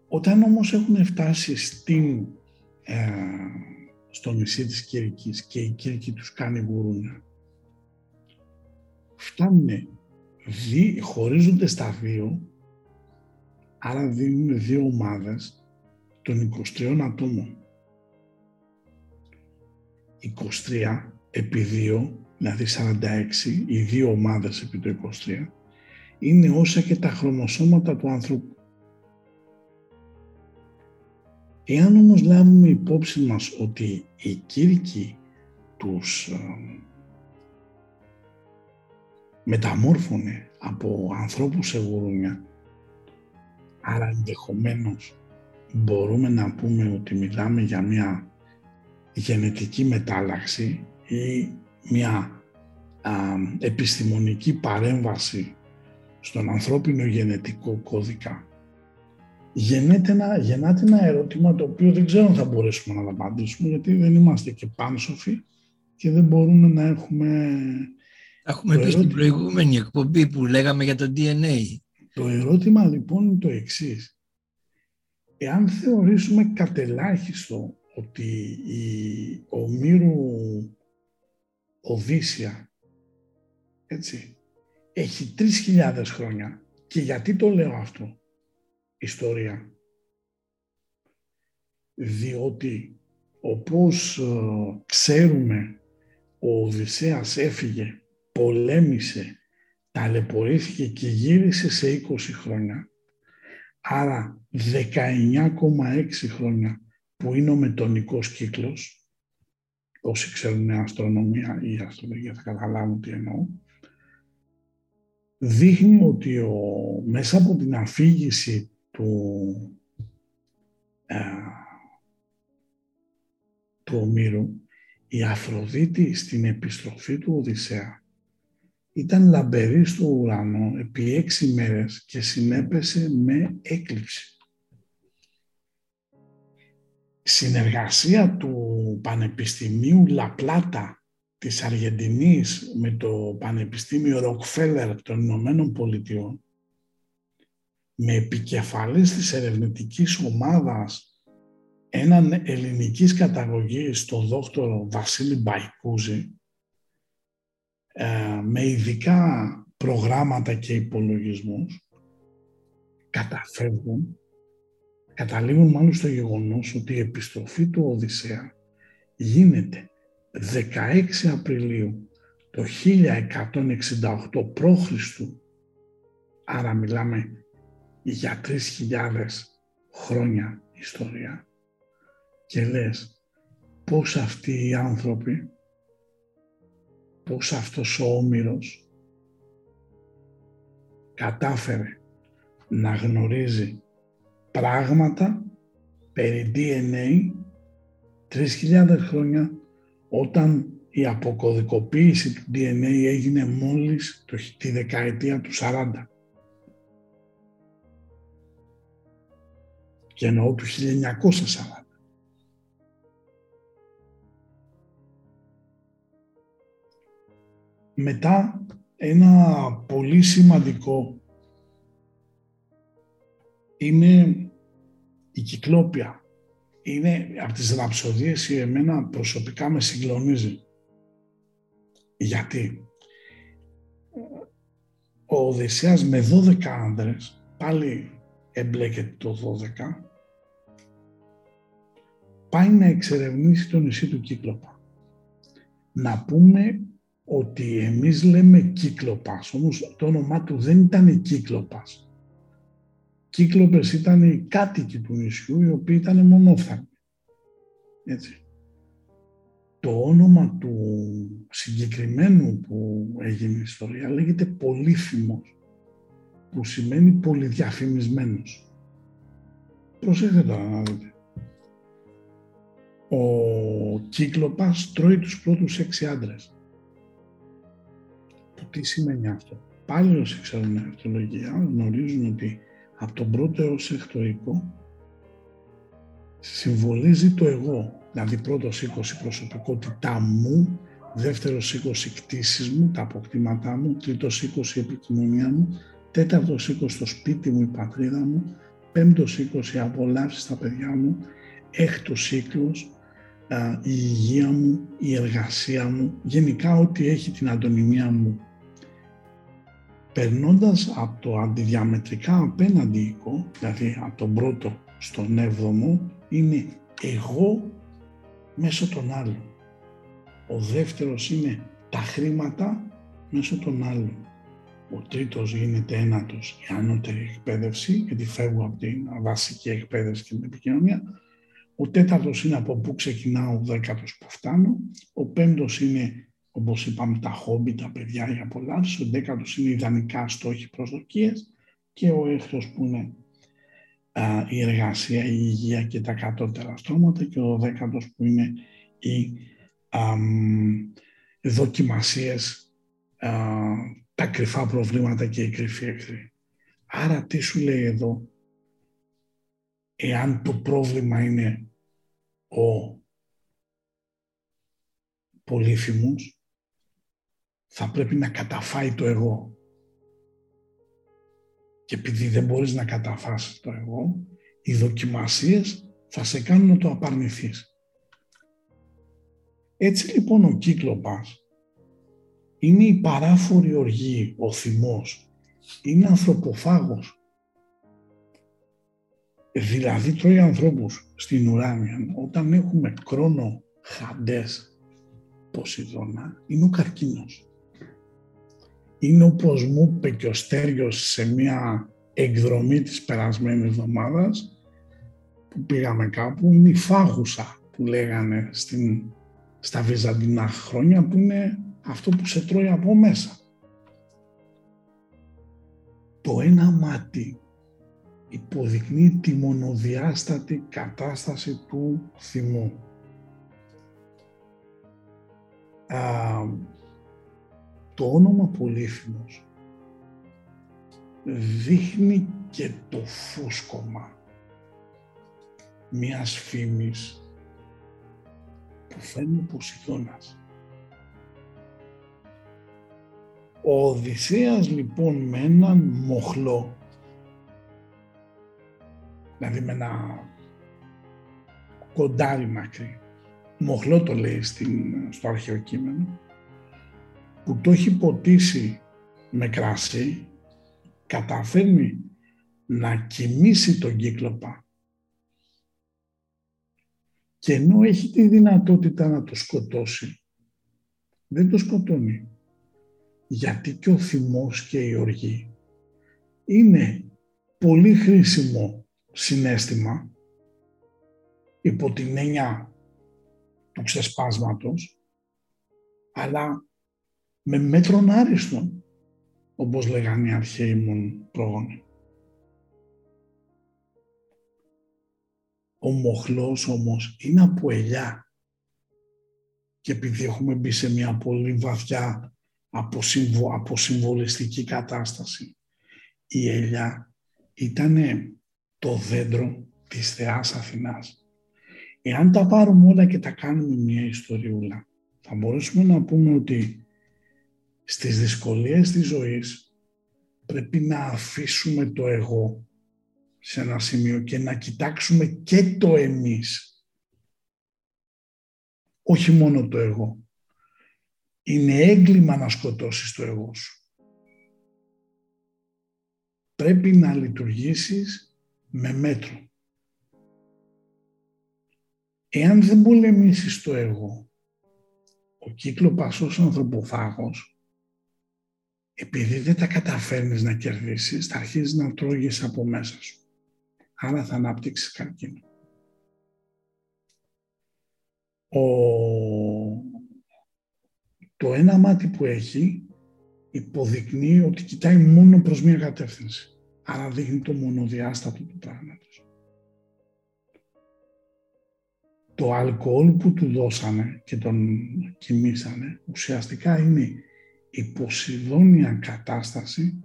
Όταν όμως έχουν φτάσει στην, ε, στο νησί της Κυρικής και η Κύρκη τους κάνει γουρούνια, φτάνουν δι, χωρίζονται στα δύο, άρα δίνουν δύο ομάδες των 23 ατόμων. 23 επί 2, δηλαδή 46, οι δύο ομάδες επί το 23, είναι όσα και τα χρονοσώματα του ανθρώπου. Εάν όμως λάβουμε υπόψη μας ότι οι κήρυκοι τους ε, μεταμόρφωνε από ανθρώπους σε γουρούνια, άρα ενδεχομένως μπορούμε να πούμε ότι μιλάμε για μια γενετική μετάλλαξη ή μια επιστημονική παρέμβαση στον ανθρώπινο γενετικό κώδικα γεννάται ένα, γεννάται ένα ερώτημα το οποίο δεν ξέρω αν θα μπορέσουμε να το απαντήσουμε γιατί δεν είμαστε και πάνσοφοι και δεν μπορούμε να έχουμε... Έχουμε πει στην προηγούμενη εκπομπή που λέγαμε για το DNA. Το ερώτημα λοιπόν είναι το εξής. Εάν θεωρήσουμε κατελάχιστο ότι η Ομήρου Οδύσσια έτσι, έχει 3.000 χρόνια και γιατί το λέω αυτό ιστορία; Διότι όπως ε, ξέρουμε ο Οδυσσέας έφυγε, πολέμησε, ταλαιπωρήθηκε και γύρισε σε 20 χρόνια. Άρα 19,6 χρόνια που είναι ο μετονικός κύκλος, όσοι ξέρουν αστρονομία ή αστρολογία θα καταλάβουν τι εννοώ, δείχνει ότι ο, μέσα από την αφήγηση του, ε, του Ομήρου, η Αφροδίτη στην επιστροφή του Οδυσσέα ήταν λαμπερής στο ουρανό επί έξι μέρες και συνέπεσε με έκλειψη. Συνεργασία του Πανεπιστημίου Λαπλάτα της Αργεντινής με το Πανεπιστήμιο Ροκφέλερ των Ηνωμένων Πολιτειών με επικεφαλής της ερευνητικής ομάδας έναν ελληνικής καταγωγής, τον δόκτωρο Βασίλη Μπαϊκούζη, ε, με ειδικά προγράμματα και υπολογισμούς, καταφεύγουν, καταλήγουν μάλλον στο γεγονός ότι η επιστροφή του Οδυσσέα γίνεται 16 Απριλίου το 1168 π.Χ. Άρα μιλάμε για τρεις χιλιάδες χρόνια ιστορία και λες πώς αυτοί οι άνθρωποι, πώς αυτός ο Όμηρος κατάφερε να γνωρίζει πράγματα περί DNA 3.000 χρόνια όταν η αποκωδικοποίηση του DNA έγινε μόλις το, τη δεκαετία του 40. και εννοώ του 1940. Μετά ένα πολύ σημαντικό είναι η Κυκλόπια. Είναι από τις ραψοδίες η εμένα προσωπικά με συγκλονίζει. Γιατί; Ο Οδυσσέας με 12 άνδρες, πάλι εμπλέκεται το 12, πάει να εξερευνήσει το νησί του Κύκλοπα. Να πούμε ότι εμείς λέμε Κύκλοπας, όμως το όνομά του δεν ήταν η Κύκλοπας. Κύκλοπες ήταν οι κάτοικοι του νησιού, οι οποίοι ήταν μονόφθαλμοι. Έτσι. Το όνομα του συγκεκριμένου που έγινε η ιστορία λέγεται Πολύφημος, που σημαίνει πολυδιαφημισμένος. Προσέξτε τώρα να δείτε ο Κύκλοπας τρώει τους πρώτους έξι άντρες. Το τι σημαίνει αυτό; Πάλι όσοι ξέρουν αρτολογία γνωρίζουν ότι από τον πρώτο έως εκτοικό συμβολίζει το εγώ. Δηλαδή πρώτος οίκος η προσωπικότητά μου, δεύτερος οίκος οι κτήσεις μου, τα αποκτήματά μου, τρίτος οίκος η επικοινωνία μου, τέταρτος οίκος το σπίτι μου, η πατρίδα μου, πέμπτος οίκος οι απολαύσεις στα παιδιά μου, έκτος οίκος η υγεία μου, η εργασία μου, γενικά ό,τι έχει την αντωνυμία μου. Περνώντας από το αντιδιαμετρικά απέναντι οίκο, δηλαδή από τον πρώτο στον έβδομο, είναι εγώ μέσω των άλλων. Ο δεύτερος είναι τα χρήματα μέσω των άλλων. Ο τρίτος γίνεται ένατος η ανώτερη εκπαίδευση, γιατί φεύγω από την βασική εκπαίδευση και την επικοινωνία. Ο τέταρτος είναι από πού ξεκινάω, ο δέκατος που φτάνω. Ο πέμπτος είναι, όπως είπαμε, τα χόμπι, τα παιδιά, η απολαύση. Ο δέκατος είναι ιδανικά στόχοι προσδοκίες. Και ο έκτος που είναι α, η εργασία, η υγεία και τα κατώτερα στρώματα. Και ο δέκατος που είναι οι α, δοκιμασίες, τα κρυφά προβλήματα και οι κρυφοί εχθροί. Άρα τι σου λέει εδώ, εάν το πρόβλημα είναι ο πολύφημος, θα πρέπει να καταφάει το εγώ. Και επειδή δεν μπορείς να καταφάσεις το εγώ, οι δοκιμασίες θα σε κάνουν να το απαρνηθείς. Έτσι λοιπόν ο κύκλοπας είναι η παράφορη οργή, ο θυμός, είναι ανθρωποφάγος. Δηλαδή τρώει ανθρώπους στην ουράνια. Όταν έχουμε κρόνο χαντές Ποσειδώνα, είναι ο καρκίνος. Είναι όπως μου είπε και ο Στέργιος σε μια εκδρομή της περασμένης εβδομάδας που πήγαμε κάπου, είναι η φάγουσα που λέγανε στην, στα βυζαντινά χρόνια που είναι αυτό που σε τρώει από μέσα. Το ένα μάτι υποδεικνύει τη μονοδιάστατη κατάσταση του θυμού. Το όνομα Πολύφημος δείχνει και το φούσκωμα μιας φήμης που φέρνει ο Ποσειδώνας. Ο Οδυσσέας λοιπόν με έναν μοχλό, δηλαδή με ένα κοντάρι μακρύ, μοχλό το λέει στην, στο αρχαίο κείμενο, που το έχει ποτίσει με κρασί, καταφέρνει να κοιμήσει τον κύκλοπα. Και ενώ έχει τη δυνατότητα να το σκοτώσει, δεν το σκοτώνει γιατί και ο θυμός και η οργή είναι πολύ χρήσιμο συνέστημα υπό την έννοια του ξεσπάσματος, αλλά με μέτρον άριστον, όπως λέγανε οι αρχαίοι μου πρόγονοι. Ο μοχλός όμως είναι από ελιά και επειδή έχουμε μπει σε μια πολύ βαθιά από, συμβολιστική κατάσταση. Η ελιά ήταν το δέντρο της Θεάς Αθηνάς. Εάν τα πάρουμε όλα και τα κάνουμε μια ιστοριούλα, θα μπορέσουμε να πούμε ότι στις δυσκολίες της ζωής πρέπει να αφήσουμε το εγώ σε ένα σημείο και να κοιτάξουμε και το εμείς. Όχι μόνο το εγώ είναι έγκλημα να σκοτώσεις το εγώ σου. Πρέπει να λειτουργήσεις με μέτρο. Εάν δεν πολεμήσεις το εγώ, ο κύκλο πασός ανθρωποφάγος, επειδή δεν τα καταφέρνεις να κερδίσεις, θα αρχίσεις να τρώγεις από μέσα σου. Άρα θα αναπτύξεις καρκίνο. Ο το ένα μάτι που έχει υποδεικνύει ότι κοιτάει μόνο προς μία κατεύθυνση. Άρα δείχνει το μονοδιάστατο του πράγματος. Το αλκοόλ που του δώσανε και τον κοιμήσανε ουσιαστικά είναι η ποσειδόνια κατάσταση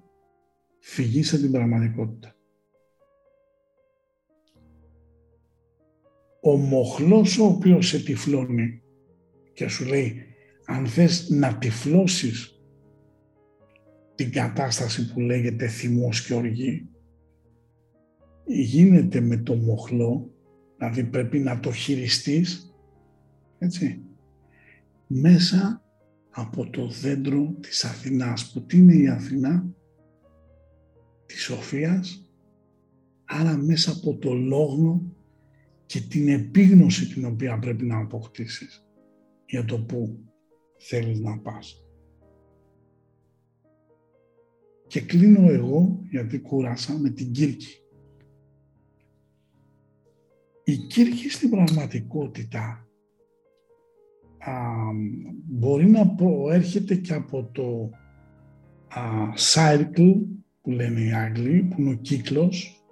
φυγή σε την πραγματικότητα. Ο μοχλός ο οποίος σε τυφλώνει και σου λέει αν θες να τυφλώσεις την κατάσταση που λέγεται θυμός και οργή, γίνεται με το μοχλό, δηλαδή πρέπει να το χειριστείς, έτσι, μέσα από το δέντρο της Αθηνάς, που τι είναι η Αθηνά, της Σοφίας, άρα μέσα από το λόγο και την επίγνωση την οποία πρέπει να αποκτήσεις. για το πού θέλεις να πας. Και κλείνω εγώ, γιατί κούρασα, με την Κύρκη. Η Κύρκη στην πραγματικότητα α, μπορεί να έρχεται και από το α, cycle που λένε οι Άγγλοι, που είναι ο κύκλος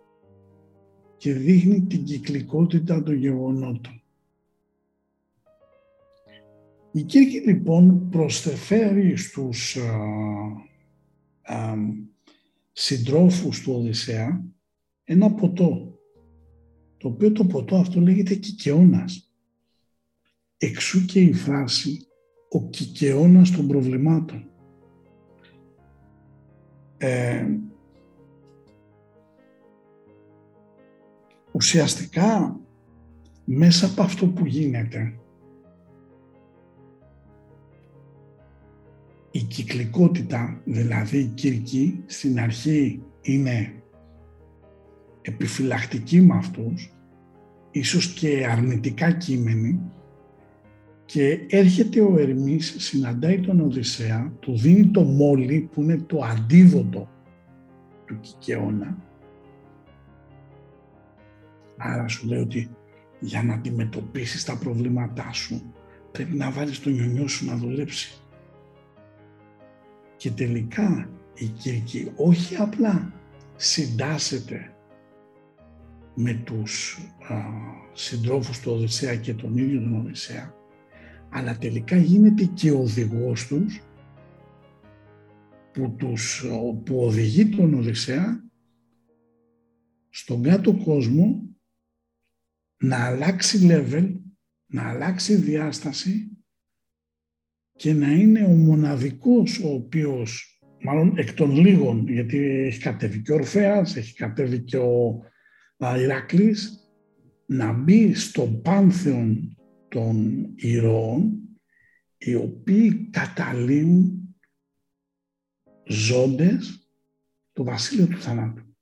και δείχνει την κυκλικότητα των γεγονότων. Η Κύρκη λοιπόν προσφέρει στους α, α, συντρόφους του Οδυσσέα ένα ποτό, το οποίο το ποτό αυτό λέγεται κικαιώνας. Εξού και η φράση «ο κικαιώνας των προβλημάτων». Ε, ουσιαστικά μέσα από αυτό που γίνεται η κυκλικότητα, δηλαδή η Κυρική, στην αρχή είναι επιφυλακτική με αυτούς, ίσως και αρνητικά κείμενη και έρχεται ο Ερμής, συναντάει τον Οδυσσέα, του δίνει το μόλι που είναι το αντίδοτο του Κικαιώνα. Άρα σου λέει ότι για να αντιμετωπίσεις τα προβλήματά σου πρέπει να βάλεις τον νιονιό σου να δουλέψει. Και τελικά η Κυρκή όχι απλά συντάσσεται με τους α, συντρόφους του Οδυσσέα και τον ίδιο τον Οδυσσέα, αλλά τελικά γίνεται και οδηγός τους που, τους, που οδηγεί τον Οδυσσέα στον κάτω κόσμο να αλλάξει level, να αλλάξει διάσταση και να είναι ο μοναδικός ο οποίος, μάλλον εκ των λίγων, γιατί έχει κατέβει και ο Ορφέας, έχει κατέβει και ο Ηρακλής, να μπει στο πάνθεον των ηρώων, οι οποίοι καταλύουν ζώντες το βασίλειο του θανάτου.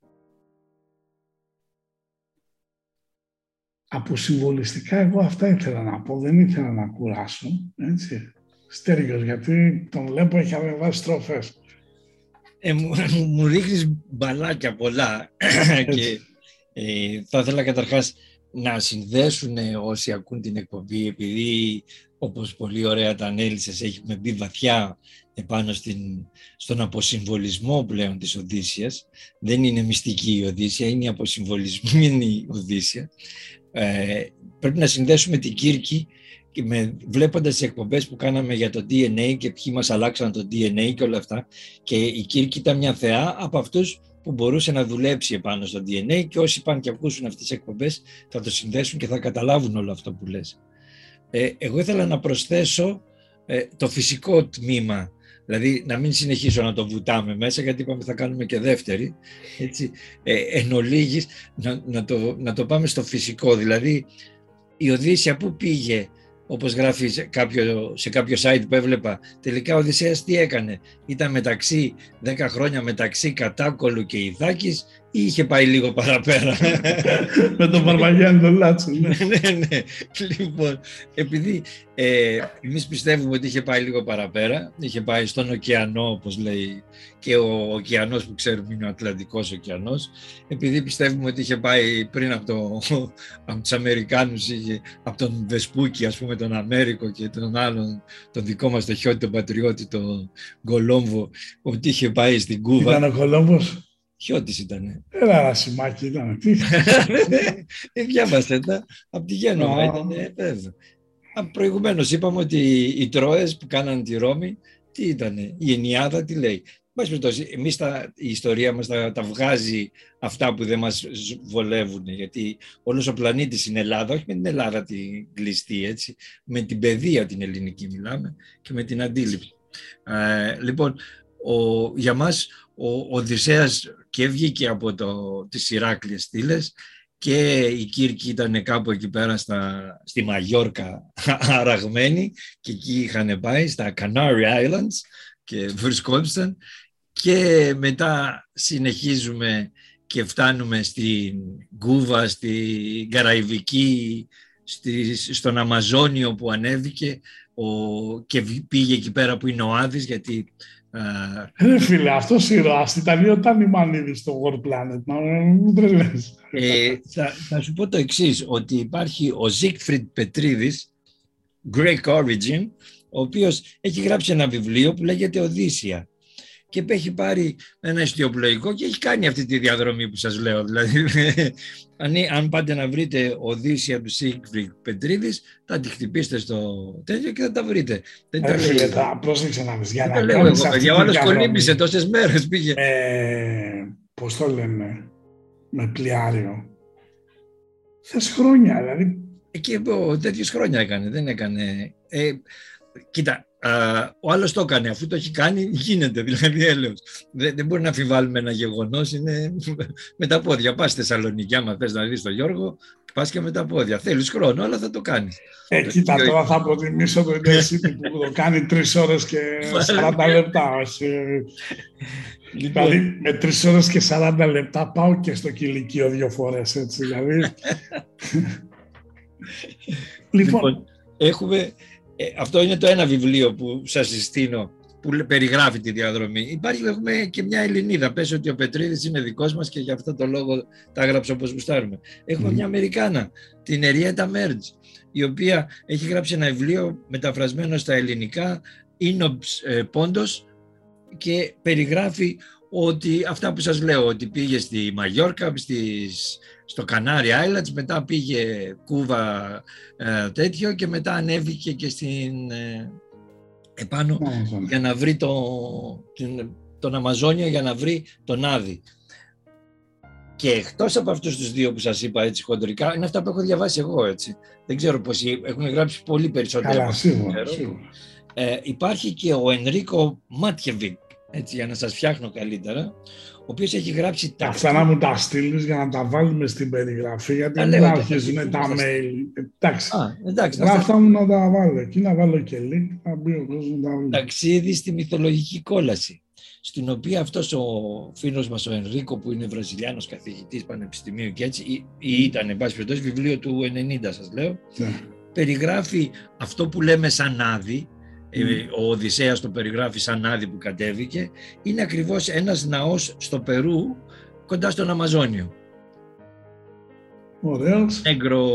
Αποσυμβολιστικά εγώ αυτά ήθελα να πω, δεν ήθελα να κουράσω, έτσι. Στέργιος, γιατί τον βλέπω έχει ανεβάσει στροφές. Ε, μου, μου ρίχνεις μπαλάκια πολλά και ε, θα ήθελα καταρχάς να συνδέσουν όσοι ακούν την εκπομπή επειδή όπως πολύ ωραία τα ανέλησες έχουμε μπει βαθιά επάνω στην, στον αποσυμβολισμό πλέον της Οδύσσιας. Δεν είναι μυστική η Οδύσσια, είναι η αποσυμβολισμένη Οδύσσια. Ε, πρέπει να συνδέσουμε την Κύρκη και με, βλέποντας τις εκπομπές που κάναμε για το DNA και ποιοι μας αλλάξαν το DNA και όλα αυτά και η Κύρκη ήταν μια θεά από αυτούς που μπορούσε να δουλέψει επάνω στο DNA και όσοι πάνε και ακούσουν αυτές τις εκπομπές θα το συνδέσουν και θα καταλάβουν όλο αυτό που λες. Ε, εγώ ήθελα να προσθέσω ε, το φυσικό τμήμα Δηλαδή να μην συνεχίσω να το βουτάμε μέσα γιατί είπαμε θα κάνουμε και δεύτερη. Έτσι, ε, εν ολίγης, να, να, το, να το πάμε στο φυσικό. Δηλαδή η Οδύσσια που πήγε όπως γράφει σε κάποιο, σε κάποιο site που έβλεπα, τελικά ο Οδυσσέας τι έκανε. Ήταν μεταξύ 10 χρόνια μεταξύ Κατάκολου και Ιδάκης ή είχε πάει λίγο παραπέρα. Με τον Παρμαγιάννη τον Λάτσο. Ναι. ναι, ναι. Λοιπόν, επειδή ε, εμείς πιστεύουμε ότι είχε πάει λίγο παραπέρα, είχε πάει στον ωκεανό, όπως λέει, και ο ωκεανός που ξέρουμε είναι ο Ατλαντικός ωκεανός, επειδή πιστεύουμε ότι είχε πάει πριν από, το, από τους Αμερικάνους, από τον Βεσπούκη, ας πούμε, τον Αμέρικο και τον άλλον, τον δικό μας το χιότι, τον πατριώτη, τον Κολόμβο, ότι είχε πάει στην Κούβα. Ήταν ο Κολόμβος. Χιώτης ήταν. Ένα ρασιμάκι ήταν. Τι Δεν διάβαστε τα. Από τη Γένοβα ήταν, βέβαια. Προηγουμένως είπαμε ότι οι Τρόες που κάνανε τη Ρώμη, τι ήταν, η Ενιάδα τι λέει. Μας περιπτώσει, εμείς τα, η ιστορία μας τα, τα, βγάζει αυτά που δεν μας βολεύουν, γιατί όλος ο πλανήτης είναι Ελλάδα, όχι με την Ελλάδα την κλειστή, έτσι, με την παιδεία την ελληνική μιλάμε και με την αντίληψη. Ε, λοιπόν, ο, για μας ο Οδυσσέας και βγήκε από το, τις Ηράκλειες στήλες και η Κύρκη ήταν κάπου εκεί πέρα στα, στη Μαγιόρκα αραγμένη και εκεί είχαν πάει στα Canary Islands και βρισκόντουσαν. Και μετά συνεχίζουμε και φτάνουμε στην Κούβα, στην Καραϊβική στις, στον Αμαζόνιο που ανέβηκε. Ο, και πήγε εκεί πέρα που είναι ο Άδης γιατί Ρε φίλε, αυτό ήρωας ήταν ή όταν η στο World Planet, να μου τρελές. Ε, θα, θα σου πω το εξής ότι υπάρχει ο Ζίγκφριντ Πετρίδης, Greek Origin, ο οποίος έχει γράψει ένα βιβλίο που λέγεται Οδύσσια και έχει πάρει ένα ιστιοπλοϊκό και έχει κάνει αυτή τη διαδρομή που σας λέω. Δηλαδή, αν, αν πάτε να βρείτε Οδύσσια του Σίγκφριντ Πετρίδης, θα τη χτυπήσετε στο τέτοιο και θα τα βρείτε. Δεν τα λέω. Θα πρόσεξε να δεις. Για να λέω εγώ, παιδιά. Ο άλλος κολύμπησε τόσες μέρες πήγε. Ε, πώς το λένε, με πλοιάριο. Θες χρόνια, δηλαδή. Εκεί ο τέτοιος χρόνια έκανε, δεν έκανε. Ε, κοίτα, ο άλλος το έκανε. Αφού το έχει κάνει, γίνεται. Δηλαδή, έλεος. Δεν, δεν μπορεί να αφιβάλλουμε ένα γεγονός. Είναι με τα πόδια. Πας στη Θεσσαλονίκη, άμα θες να δεις τον Γιώργο, πας και με τα πόδια. Θέλεις χρόνο, αλλά θα το κάνεις. Ε, κοίτα, τώρα θα προτιμήσω το Intercity που το κάνει τρεις ώρες και 40 λεπτά. Λοιπόν. Δηλαδή, με τρεις ώρες και 40 λεπτά πάω και στο κηλικείο δύο φορές. Έτσι, δηλαδή. λοιπόν, λοιπόν, έχουμε ε, αυτό είναι το ένα βιβλίο που σας συστήνω που περιγράφει τη διαδρομή. Υπάρχει έχουμε και μια Ελληνίδα. Πες ότι ο Πετρίδης είναι δικός μας και γι' αυτό το λόγο τα έγραψε όπως γουστάρουμε. Έχουμε μια Αμερικάνα, την Εριέτα Μέρτζ, η οποία έχει γράψει ένα βιβλίο μεταφρασμένο στα ελληνικά, είναι ε, πόντος και περιγράφει ότι αυτά που σας λέω, ότι πήγε στη Μαγιόρκα, στις, στο Κανάρι Islands, μετά πήγε Κούβα ε, τέτοιο και μετά ανέβηκε και στην ε, επάνω για να βρει το, τον Αμαζόνιο για να βρει τον Άδη. Και εκτός από αυτούς τους δύο που σας είπα έτσι χοντρικά, είναι αυτά που έχω διαβάσει εγώ έτσι. Δεν ξέρω πώς έχουν γράψει πολύ περισσότερο. Καλά, σίγουρα, Ε, υπάρχει και ο Ενρίκο Μάτιεβικ, έτσι, για να σας φτιάχνω καλύτερα, ο οποίος έχει γράψει τα. Αυτά να μου τα στείλεις για να τα βάλουμε στην περιγραφή, γιατί δεν αρχίζουν τα mail. Εντάξει. Α, εντάξει Γράφτα μου να τα βάλω εκεί, να βάλω και link, να μπει ο κόσμος να τα βρει. Ταξίδι στη μυθολογική κόλαση. Στην οποία αυτός ο φίλος μας ο Ενρίκο, που είναι Βραζιλιάνος καθηγητής πανεπιστημίου και έτσι, ή, ή ήταν, εν πάση περιπτώσει, βιβλίο του 90, σας λέω, ναι. περιγράφει αυτό που λέμε σαν άδει, ε, ο Οδυσσέας το περιγράφει σαν άδει που κατέβηκε, είναι ακριβώς ένας ναός στο Περού κοντά στον Αμαζόνιο. Ωραίος. Έγκρο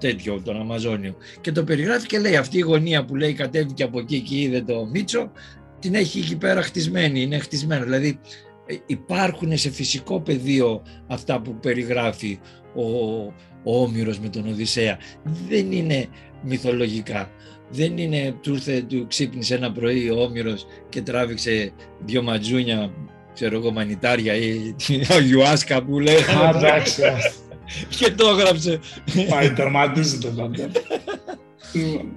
τέτοιο, τον Αμαζόνιο. Και το περιγράφει και λέει αυτή η γωνία που λέει κατέβηκε από εκεί και είδε το Μίτσο, την έχει εκεί πέρα χτισμένη, είναι χτισμένη. Δηλαδή ε, υπάρχουν σε φυσικό πεδίο αυτά που περιγράφει ο, ο Όμηρος με τον Οδυσσέα. Δεν είναι μυθολογικά δεν είναι του ήρθε, του ξύπνησε ένα πρωί ο Όμηρος και τράβηξε δύο ματζούνια, ξέρω εγώ, μανιτάρια ή αγιουάσκα που λέει. Εντάξει. και το έγραψε. Πάει, τερματίζεται τότε.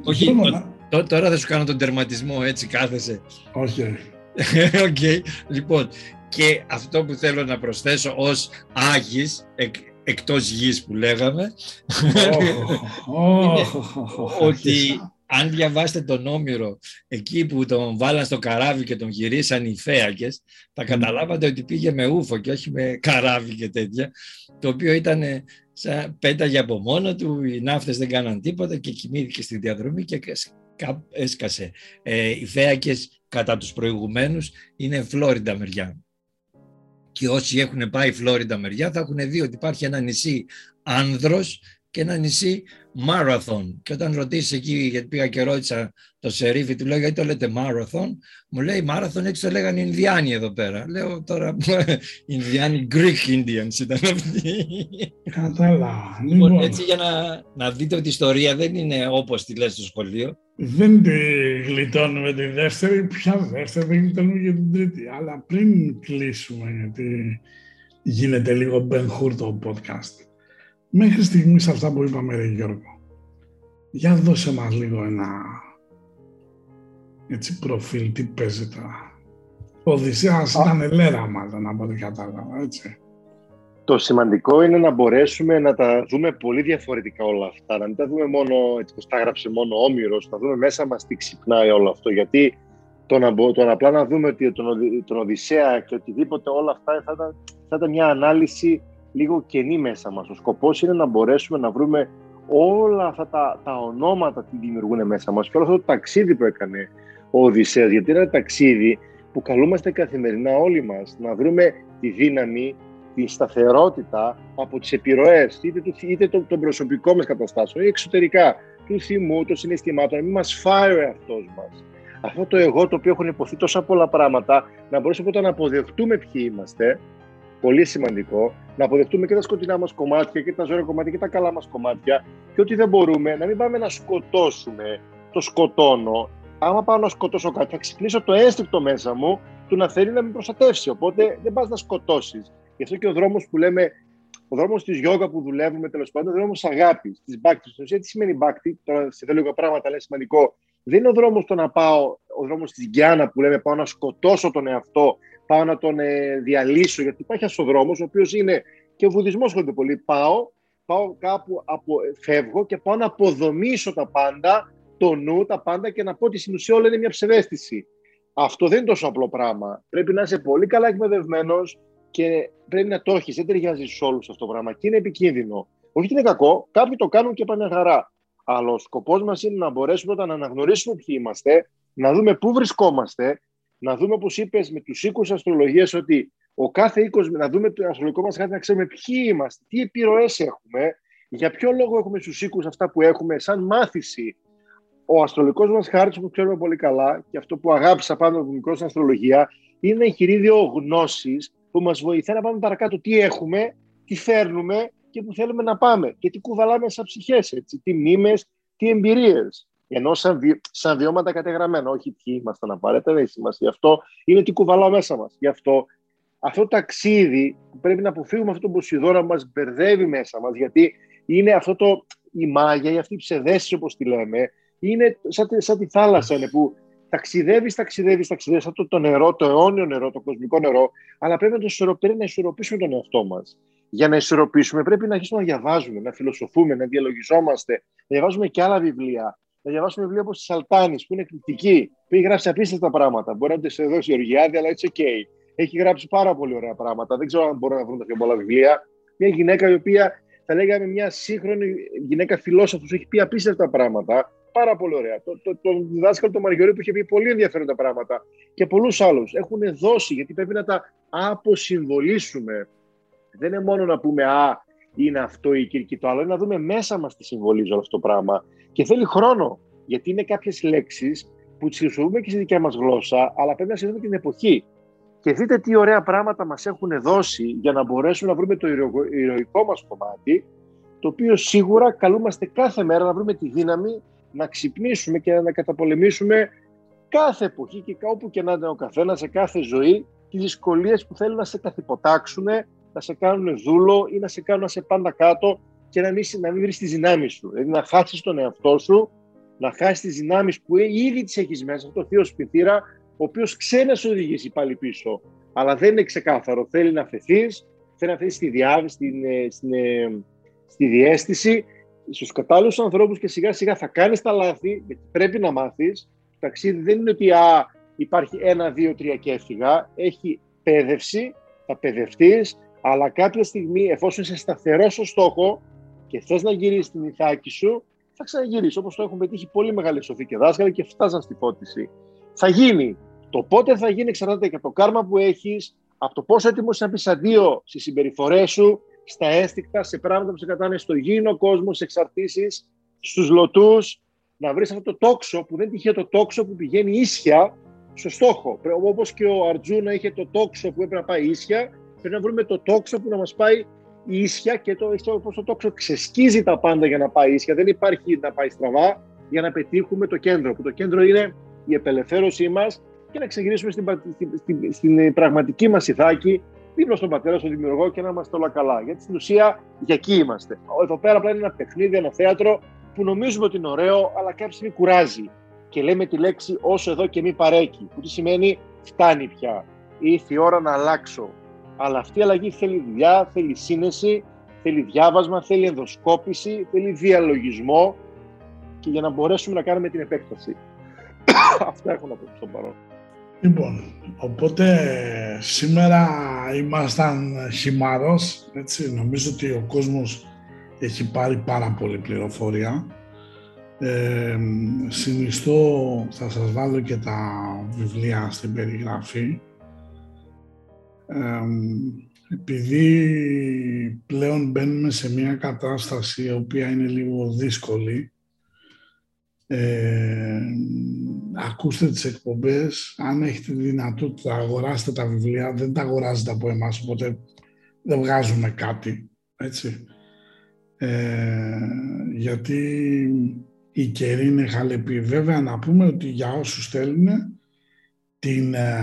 Όχι, τώρα θα σου κάνω τον τερματισμό, έτσι κάθεσαι. Όχι. Οκ, λοιπόν, και αυτό που θέλω να προσθέσω ως Άγης, εκ, εκτός γης που λέγαμε, ότι αν διαβάσετε τον Όμηρο εκεί που τον βάλαν στο καράβι και τον γυρίσαν οι Φαίακες, θα καταλάβατε ότι πήγε με ούφο και όχι με καράβι και τέτοια, το οποίο ήταν σαν πέταγε από μόνο του, οι ναύτες δεν κάναν τίποτα και κοιμήθηκε στη διαδρομή και έσκασε. Ε, οι φέακες κατά τους προηγουμένους είναι Φλόριντα μεριά. Και όσοι έχουν πάει Φλόριντα μεριά θα έχουν δει ότι υπάρχει ένα νησί Άνδρος και ένα νησί Marathon. Και όταν ρωτήσεις εκεί, γιατί πήγα και ρώτησα το σερίφι, του λέω γιατί το λέτε Marathon, μου λέει Marathon έτσι το λέγανε Ινδιάνοι εδώ πέρα. Λέω τώρα Ινδιάνοι, Greek Indians ήταν αυτοί. Κατάλαβα. Λοιπόν, λοιπόν, έτσι για να, να δείτε ότι η ιστορία δεν είναι όπως τη λες στο σχολείο. Δεν τη γλιτώνουμε τη δεύτερη, πια δεύτερη, δεν γλιτώνουμε για την τρίτη. Αλλά πριν κλείσουμε, γιατί γίνεται λίγο Ben το podcast. Μέχρι στιγμής αυτά που είπαμε, ρε Γιώργο, για δώσε μας λίγο ένα έτσι προφίλ, τι παίζει τώρα. Ο Οδυσσέας ήταν ελέρα μάλλον από ό,τι κατάλαβα, έτσι. Το σημαντικό είναι να μπορέσουμε να τα δούμε πολύ διαφορετικά όλα αυτά. Να μην τα δούμε μόνο έτσι πως τα έγραψε μόνο ο Όμηρος, να δούμε μέσα μας τι ξυπνάει όλο αυτό. Γιατί το να, το να απλά να δούμε ότι τον, τον Οδυσσέα και οτιδήποτε όλα αυτά θα ήταν, θα ήταν μια ανάλυση λίγο κενή μέσα μας. Ο σκοπός είναι να μπορέσουμε να βρούμε όλα αυτά τα, τα ονόματα τι δημιουργούν μέσα μας και όλο αυτό το ταξίδι που έκανε ο Οδυσσέας, γιατί είναι ένα ταξίδι που καλούμαστε καθημερινά όλοι μας να βρούμε τη δύναμη, τη σταθερότητα από τις επιρροές, είτε, είτε των προσωπικών μας καταστάσεων ή εξωτερικά, του θυμού, των συναισθημάτων, να μην μας φάει ο εαυτός μας. Αυτό το εγώ το οποίο έχουν υποθεί τόσα πολλά πράγματα, να μπορέσουμε πρώτα να αποδεχτούμε ποιοι είμαστε, πολύ σημαντικό, να αποδεχτούμε και τα σκοτεινά μας κομμάτια και τα ζώρια κομμάτια και τα καλά μας κομμάτια και ότι δεν μπορούμε να μην πάμε να σκοτώσουμε το σκοτώνω. Άμα πάω να σκοτώσω κάτι, θα ξυπνήσω το ένστικτο μέσα μου του να θέλει να με προστατεύσει. Οπότε δεν πας να σκοτώσεις. Γι' αυτό και ο δρόμος που λέμε, ο δρόμος της γιόγκα που δουλεύουμε τέλος πάντων, ο δρόμος αγάπης, της μπάκτης. Στην ουσία, τι σημαίνει μπάκτη, τώρα σε λίγο πράγματα λέει σημαντικό. Δεν είναι ο δρόμος το να πάω, ο δρόμος της Γκιάνα που λέμε πάω να σκοτώσω τον εαυτό πάω να τον ε, διαλύσω, γιατί υπάρχει ένα δρόμο, ο οποίος είναι και ο βουδισμός ασχολείται πολύ. Πάω, πάω κάπου, από, φεύγω και πάω να αποδομήσω τα πάντα, το νου, τα πάντα και να πω ότι στην ουσία όλα είναι μια ψευδέστηση. Αυτό δεν είναι τόσο απλό πράγμα. Πρέπει να είσαι πολύ καλά εκπαιδευμένος και πρέπει να το έχεις. Δεν ταιριάζει σε όλους αυτό το πράγμα και είναι επικίνδυνο. Όχι ότι είναι κακό, κάποιοι το κάνουν και πάνε χαρά. Αλλά ο σκοπός μας είναι να μπορέσουμε όταν να αναγνωρίσουμε ποιοι είμαστε, να δούμε πού βρισκόμαστε να δούμε, όπως είπες, με τους οίκους αστρολογίας, ότι ο κάθε οίκος, να δούμε το αστρολογικό μας χάρτη, να ξέρουμε ποιοι είμαστε, τι επιρροές έχουμε, για ποιο λόγο έχουμε στους οίκους αυτά που έχουμε, σαν μάθηση. Ο αστρολογικός μας χάρτης, που ξέρουμε πολύ καλά, και αυτό που αγάπησα πάνω από μικρό στην αστρολογία, είναι ένα εγχειρίδιο γνώσης που μας βοηθάει να πάμε παρακάτω τι έχουμε, τι φέρνουμε και που θέλουμε να πάμε. Και τι κουβαλάμε σαν ψυχές, τι μνήμες, τι εμπειρίες. Ενώ σαν, βι... σαν βιώματα κατεγραμμένα, όχι ποιοι ήμασταν απαραίτητα, δεν έχει σημασία. Αυτό είναι τι κουβαλάω μέσα μας. Γι' αυτό αυτό το ταξίδι που πρέπει να αποφύγουμε αυτό το Ποσειδώνα που μας μπερδεύει μέσα μας, γιατί είναι αυτό το, η μάγια ή αυτή η ψευδέστηση, όπως τη λέμε, είναι σαν, σαν τη θάλασσα είναι που ταξιδεύεις, ταξιδεύεις, ταξιδεύεις, σαν το, το νερό, το αιώνιο νερό, το κοσμικό νερό, αλλά πρέπει να το ισορροπήσουμε, να ισορροπήσουμε τον εαυτό μας. Για να ισορροπήσουμε, πρέπει να αρχίσουμε να διαβάζουμε, να φιλοσοφούμε, να διαλογιζόμαστε, να διαβάζουμε και άλλα βιβλία, να διαβάσουμε βιβλία όπως της Σαλτάνη, που είναι εκπληκτική, που έχει γράψει απίστευτα πράγματα. Μπορεί να σε δώσει η Οργιάδη, αλλά it's okay. Έχει γράψει πάρα πολύ ωραία πράγματα. Δεν ξέρω αν μπορούν να βρουν τα πιο πολλά βιβλία. Μια γυναίκα η οποία θα λέγαμε μια σύγχρονη γυναίκα φιλόσοφος, έχει πει απίστευτα πράγματα. Πάρα πολύ ωραία. Το, το, το διδάσκαλο του Μαργιορίου που είχε πει πολύ ενδιαφέροντα πράγματα και πολλούς άλλους έχουν δώσει γιατί πρέπει να τα αποσυμβολήσουμε. Δεν είναι μόνο να πούμε Α, είναι αυτό η κυρκή το άλλο, είναι να δούμε μέσα μας τι συμβολίζει όλο αυτό το πράγμα. Και θέλει χρόνο, γιατί είναι κάποιες λέξεις που τις χρησιμοποιούμε και στη δικιά μας γλώσσα, αλλά πρέπει να συνδέουμε και την εποχή. Και δείτε τι ωραία πράγματα μας έχουν δώσει για να μπορέσουμε να βρούμε το ηρωικό μας κομμάτι, το οποίο σίγουρα καλούμαστε κάθε μέρα να βρούμε τη δύναμη να ξυπνήσουμε και να καταπολεμήσουμε κάθε εποχή και όπου και να είναι ο καθένας, σε κάθε ζωή, τις δυσκολίες που θέλουν να σε καθυποτάξουν, να σε κάνουν δούλο ή να σε κάνουν να σε πάντα κάτω και να μην, να μην βρεις τις δυνάμεις σου. Δηλαδή να χάσεις τον εαυτό σου, να χάσεις τις δυνάμεις που ήδη τις έχεις μέσα, αυτό το θείο σπιθύρα, ο οποίος ξέρει να σου οδηγήσει πάλι πίσω. Αλλά δεν είναι ξεκάθαρο. Θέλει να φεθεί, θέλει να φεθεί στη διάβηση, στην, ε, στην, ε, στη διέστηση, στους κατάλληλους ανθρώπους και σιγά σιγά θα κάνεις τα λάθη, γιατί πρέπει να μάθεις. Το ταξίδι δεν είναι ότι α, υπάρχει ένα, δύο, τρία και έφυγα. Έχει πέδευση, θα παιδευτείς, αλλά κάποια στιγμή, εφόσον είσαι σταθερός στο στόχο, και θες να γυρίσεις την ηθάκη σου, θα ξαναγυρίσεις. Όπως το έχουν πετύχει πολύ μεγάλοι σοφοί και δάσκαλοι και φτάσαν στη φώτιση. Θα γίνει. Το πότε θα γίνει εξαρτάται και από το κάρμα που έχεις, από το πόσο έτοιμος είσαι να πεις αντίο στις συμπεριφορές σου, στα αίσθηκτα, σε πράγματα που σε κατάνε στο γήινο κόσμο, σε εξαρτήσεις, στους λωτούς. Να βρεις αυτό το τόξο που δεν τυχαίο το τόξο που πηγαίνει ίσια στο στόχο. Όπως και ο Αρτζούνα είχε το τόξο που έπρεπε να πάει ίσια, πρέπει να βρούμε το τόξο που να μας πάει ίσια και το, όπως το τόξο ξεσκίζει τα πάντα για να πάει ίσια. Δεν υπάρχει να πάει στραβά για να πετύχουμε το κέντρο. Που το κέντρο είναι η απελευθέρωσή μας και να ξεκινήσουμε στην, στην, στην, πραγματική μας ηθάκη, δίπλα στον πατέρα, στον δημιουργό και να είμαστε όλα καλά. Γιατί στην ουσία για εκεί είμαστε. Εδώ πέρα απλά είναι ένα παιχνίδι, ένα θέατρο που νομίζουμε ότι είναι ωραίο, αλλά κάποια στιγμή κουράζει. Και λέμε τη λέξη όσο εδώ και μη παρέκει. Που τι σημαίνει φτάνει πια. Ήρθε η ώρα να αλλάξω. Αλλά αυτή η αλλαγή θέλει δουλειά, θέλει σύνεση, θέλει διάβασμα, θέλει ενδοσκόπηση, θέλει διαλογισμό και για να μπορέσουμε να κάνουμε την επέκταση. Αυτά έχω να πω στον παρόν. Λοιπόν, οπότε σήμερα ήμασταν χυμαρός, έτσι, νομίζω ότι ο κόσμος έχει πάρει πάρα πολύ πληροφορία. Ε, συνιστώ, θα σας βάλω και τα βιβλία στην περιγραφή. Ε, επειδή πλέον μπαίνουμε σε μια κατάσταση η οποία είναι λίγο δύσκολη, ε, ακούστε τις εκπομπές, αν έχετε δυνατότητα αγοράστε τα βιβλία, δεν τα αγοράζετε από εμάς, οπότε δεν βγάζουμε κάτι, έτσι. Ε, γιατί η καιρή είναι χαλεπή. Βέβαια να πούμε ότι για όσους θέλουν την ε,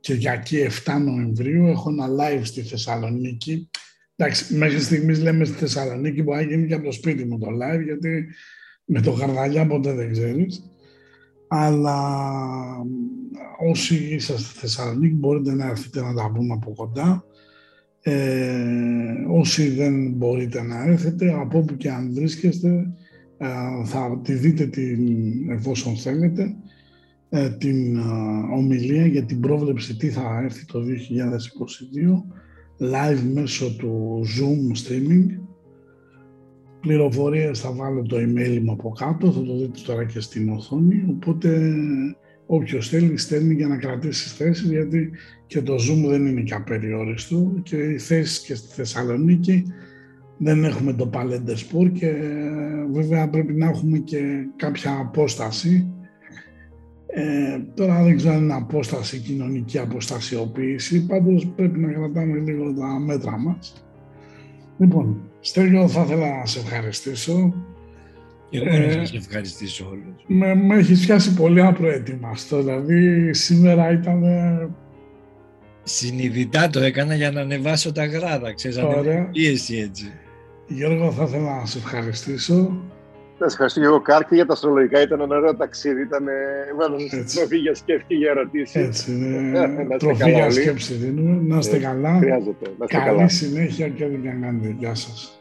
Κυριακή 7 Νοεμβρίου έχω ένα live στη Θεσσαλονίκη. Εντάξει, μέχρι στιγμής λέμε στη Θεσσαλονίκη, μπορεί να γίνει και από το σπίτι μου το live, γιατί με το χαρδαλιά ποτέ δεν ξέρεις. Αλλά όσοι είσαστε στη Θεσσαλονίκη μπορείτε να έρθετε να τα πούμε από κοντά. Ε, όσοι δεν μπορείτε να έρθετε, από όπου και αν βρίσκεστε, ε, θα τη δείτε την, εφόσον θέλετε, ε, την ε, ομιλία για την πρόβλεψη τι θα έρθει το 2022 live μέσω του Zoom streaming. Πληροφορίες θα βάλω το email μου από κάτω, θα το δείτε τώρα και στην οθόνη, οπότε όποιος θέλει στέλνει για να κρατήσει θέση γιατί και το Zoom δεν είναι και απεριόριστο και οι θέσεις και στη Θεσσαλονίκη δεν έχουμε το Παλέντε Σπορ και βέβαια πρέπει να έχουμε και κάποια απόσταση. Ε, τώρα δεν ξέρω αν είναι απόσταση, κοινωνική αποστασιοποίηση, πάντως πρέπει να κρατάμε λίγο τα μέτρα μας. Λοιπόν, Στέργιο θα ήθελα να σε ευχαριστήσω. Εγώ ε, να σας ευχαριστήσω όλους. Με, με έχει πιάσει πολύ απροετοιμαστό, δηλαδή σήμερα ήταν Συνειδητά το έκανα για να ανεβάσω τα γράδα, ξέρεις, Ωραία. πίεση έτσι. Γιώργο, θα ήθελα να σε ευχαριστήσω. Να σε ευχαριστώ και εγώ Κάρκη για τα αστρολογικά. Ήταν ένα ωραίο ταξίδι. Ήταν τροφή για σκέψη και για ερωτήσεις. Έτσι, είναι. τροφή για σκέψη δίνουμε. Να είστε καλά. Χρειάζεται. Να είστε Καλή καλά. συνέχεια και ό,τι και αν κάνετε. Γεια σας.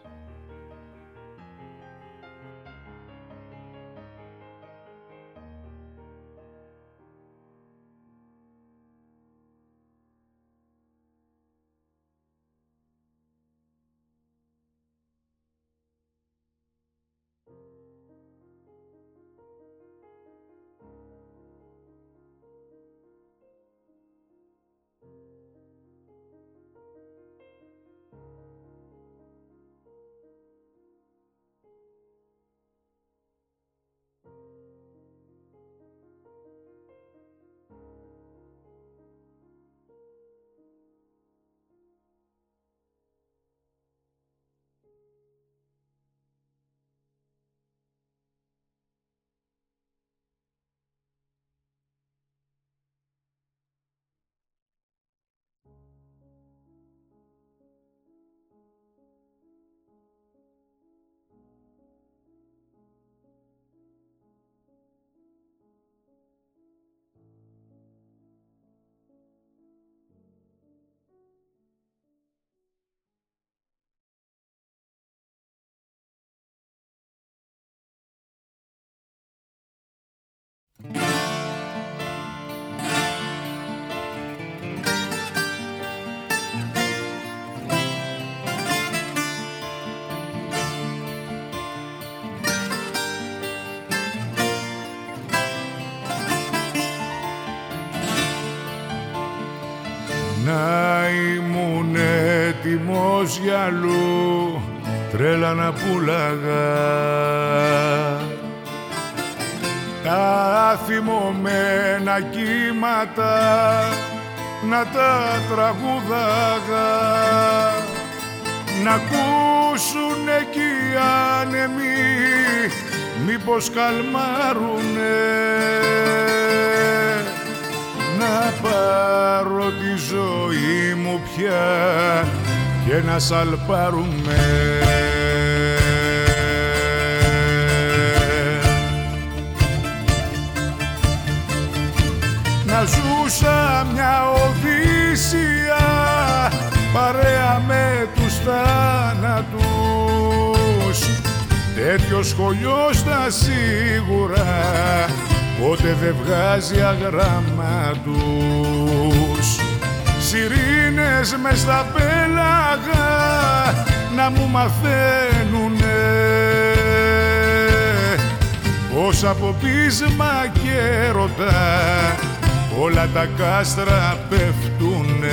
Τρέλα να πουλάγα. Τα θυμωμένα κύματα να τα τραγουδάγα. Να ακούσουν εκεί οι άνεμοι μήπως καλμάρουνε. Να πάρω τη ζωή μου πια και να σαλπάρουμε. Να ζούσα μια Οδύσσια παρέα με τους θάνατους. Τέτοιο σχολείο στα σίγουρα ποτέ δεν βγάζει αγράμματους Σιρήνες μες στα πέλαγα να μου μαθαίνουνε. Πως από πείσμα και ρωτά όλα τα κάστρα πέφτουνε.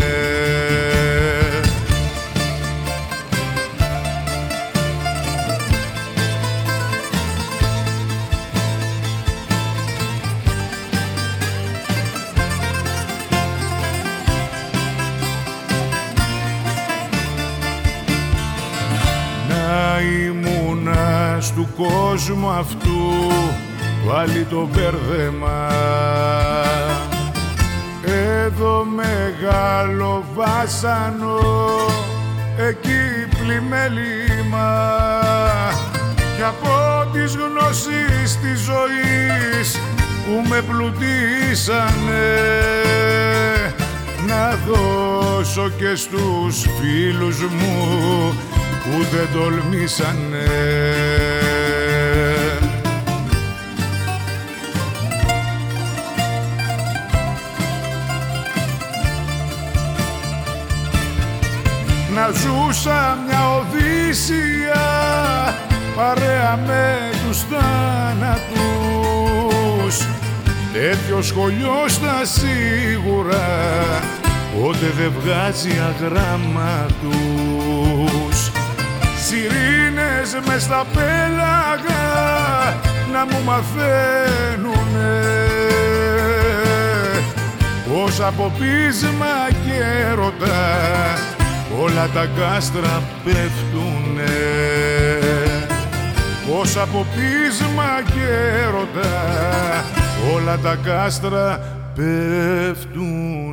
Του κόσμου αυτού πάλι το μπέρδεμα εδώ μεγάλο βάσανο εκεί πλημέλημα κι από τις γνώσεις της ζωής που με πλουτίσανε να δώσω και στους φίλους μου που δεν τολμήσανε να ζούσα μια Οδύσσια παρέα με τους θάνατους. Τέτοιο σχολείο στα σίγουρα ποτέ δεν βγάζει αγράμματους Σιρήνες μες στα πέλαγα να μου μαθαίνουνε. Πως από πείσμα και έρωτα όλα τα κάστρα πέφτουνε. Πως από πείσμα και έρωτα όλα τα κάστρα πέφτουνε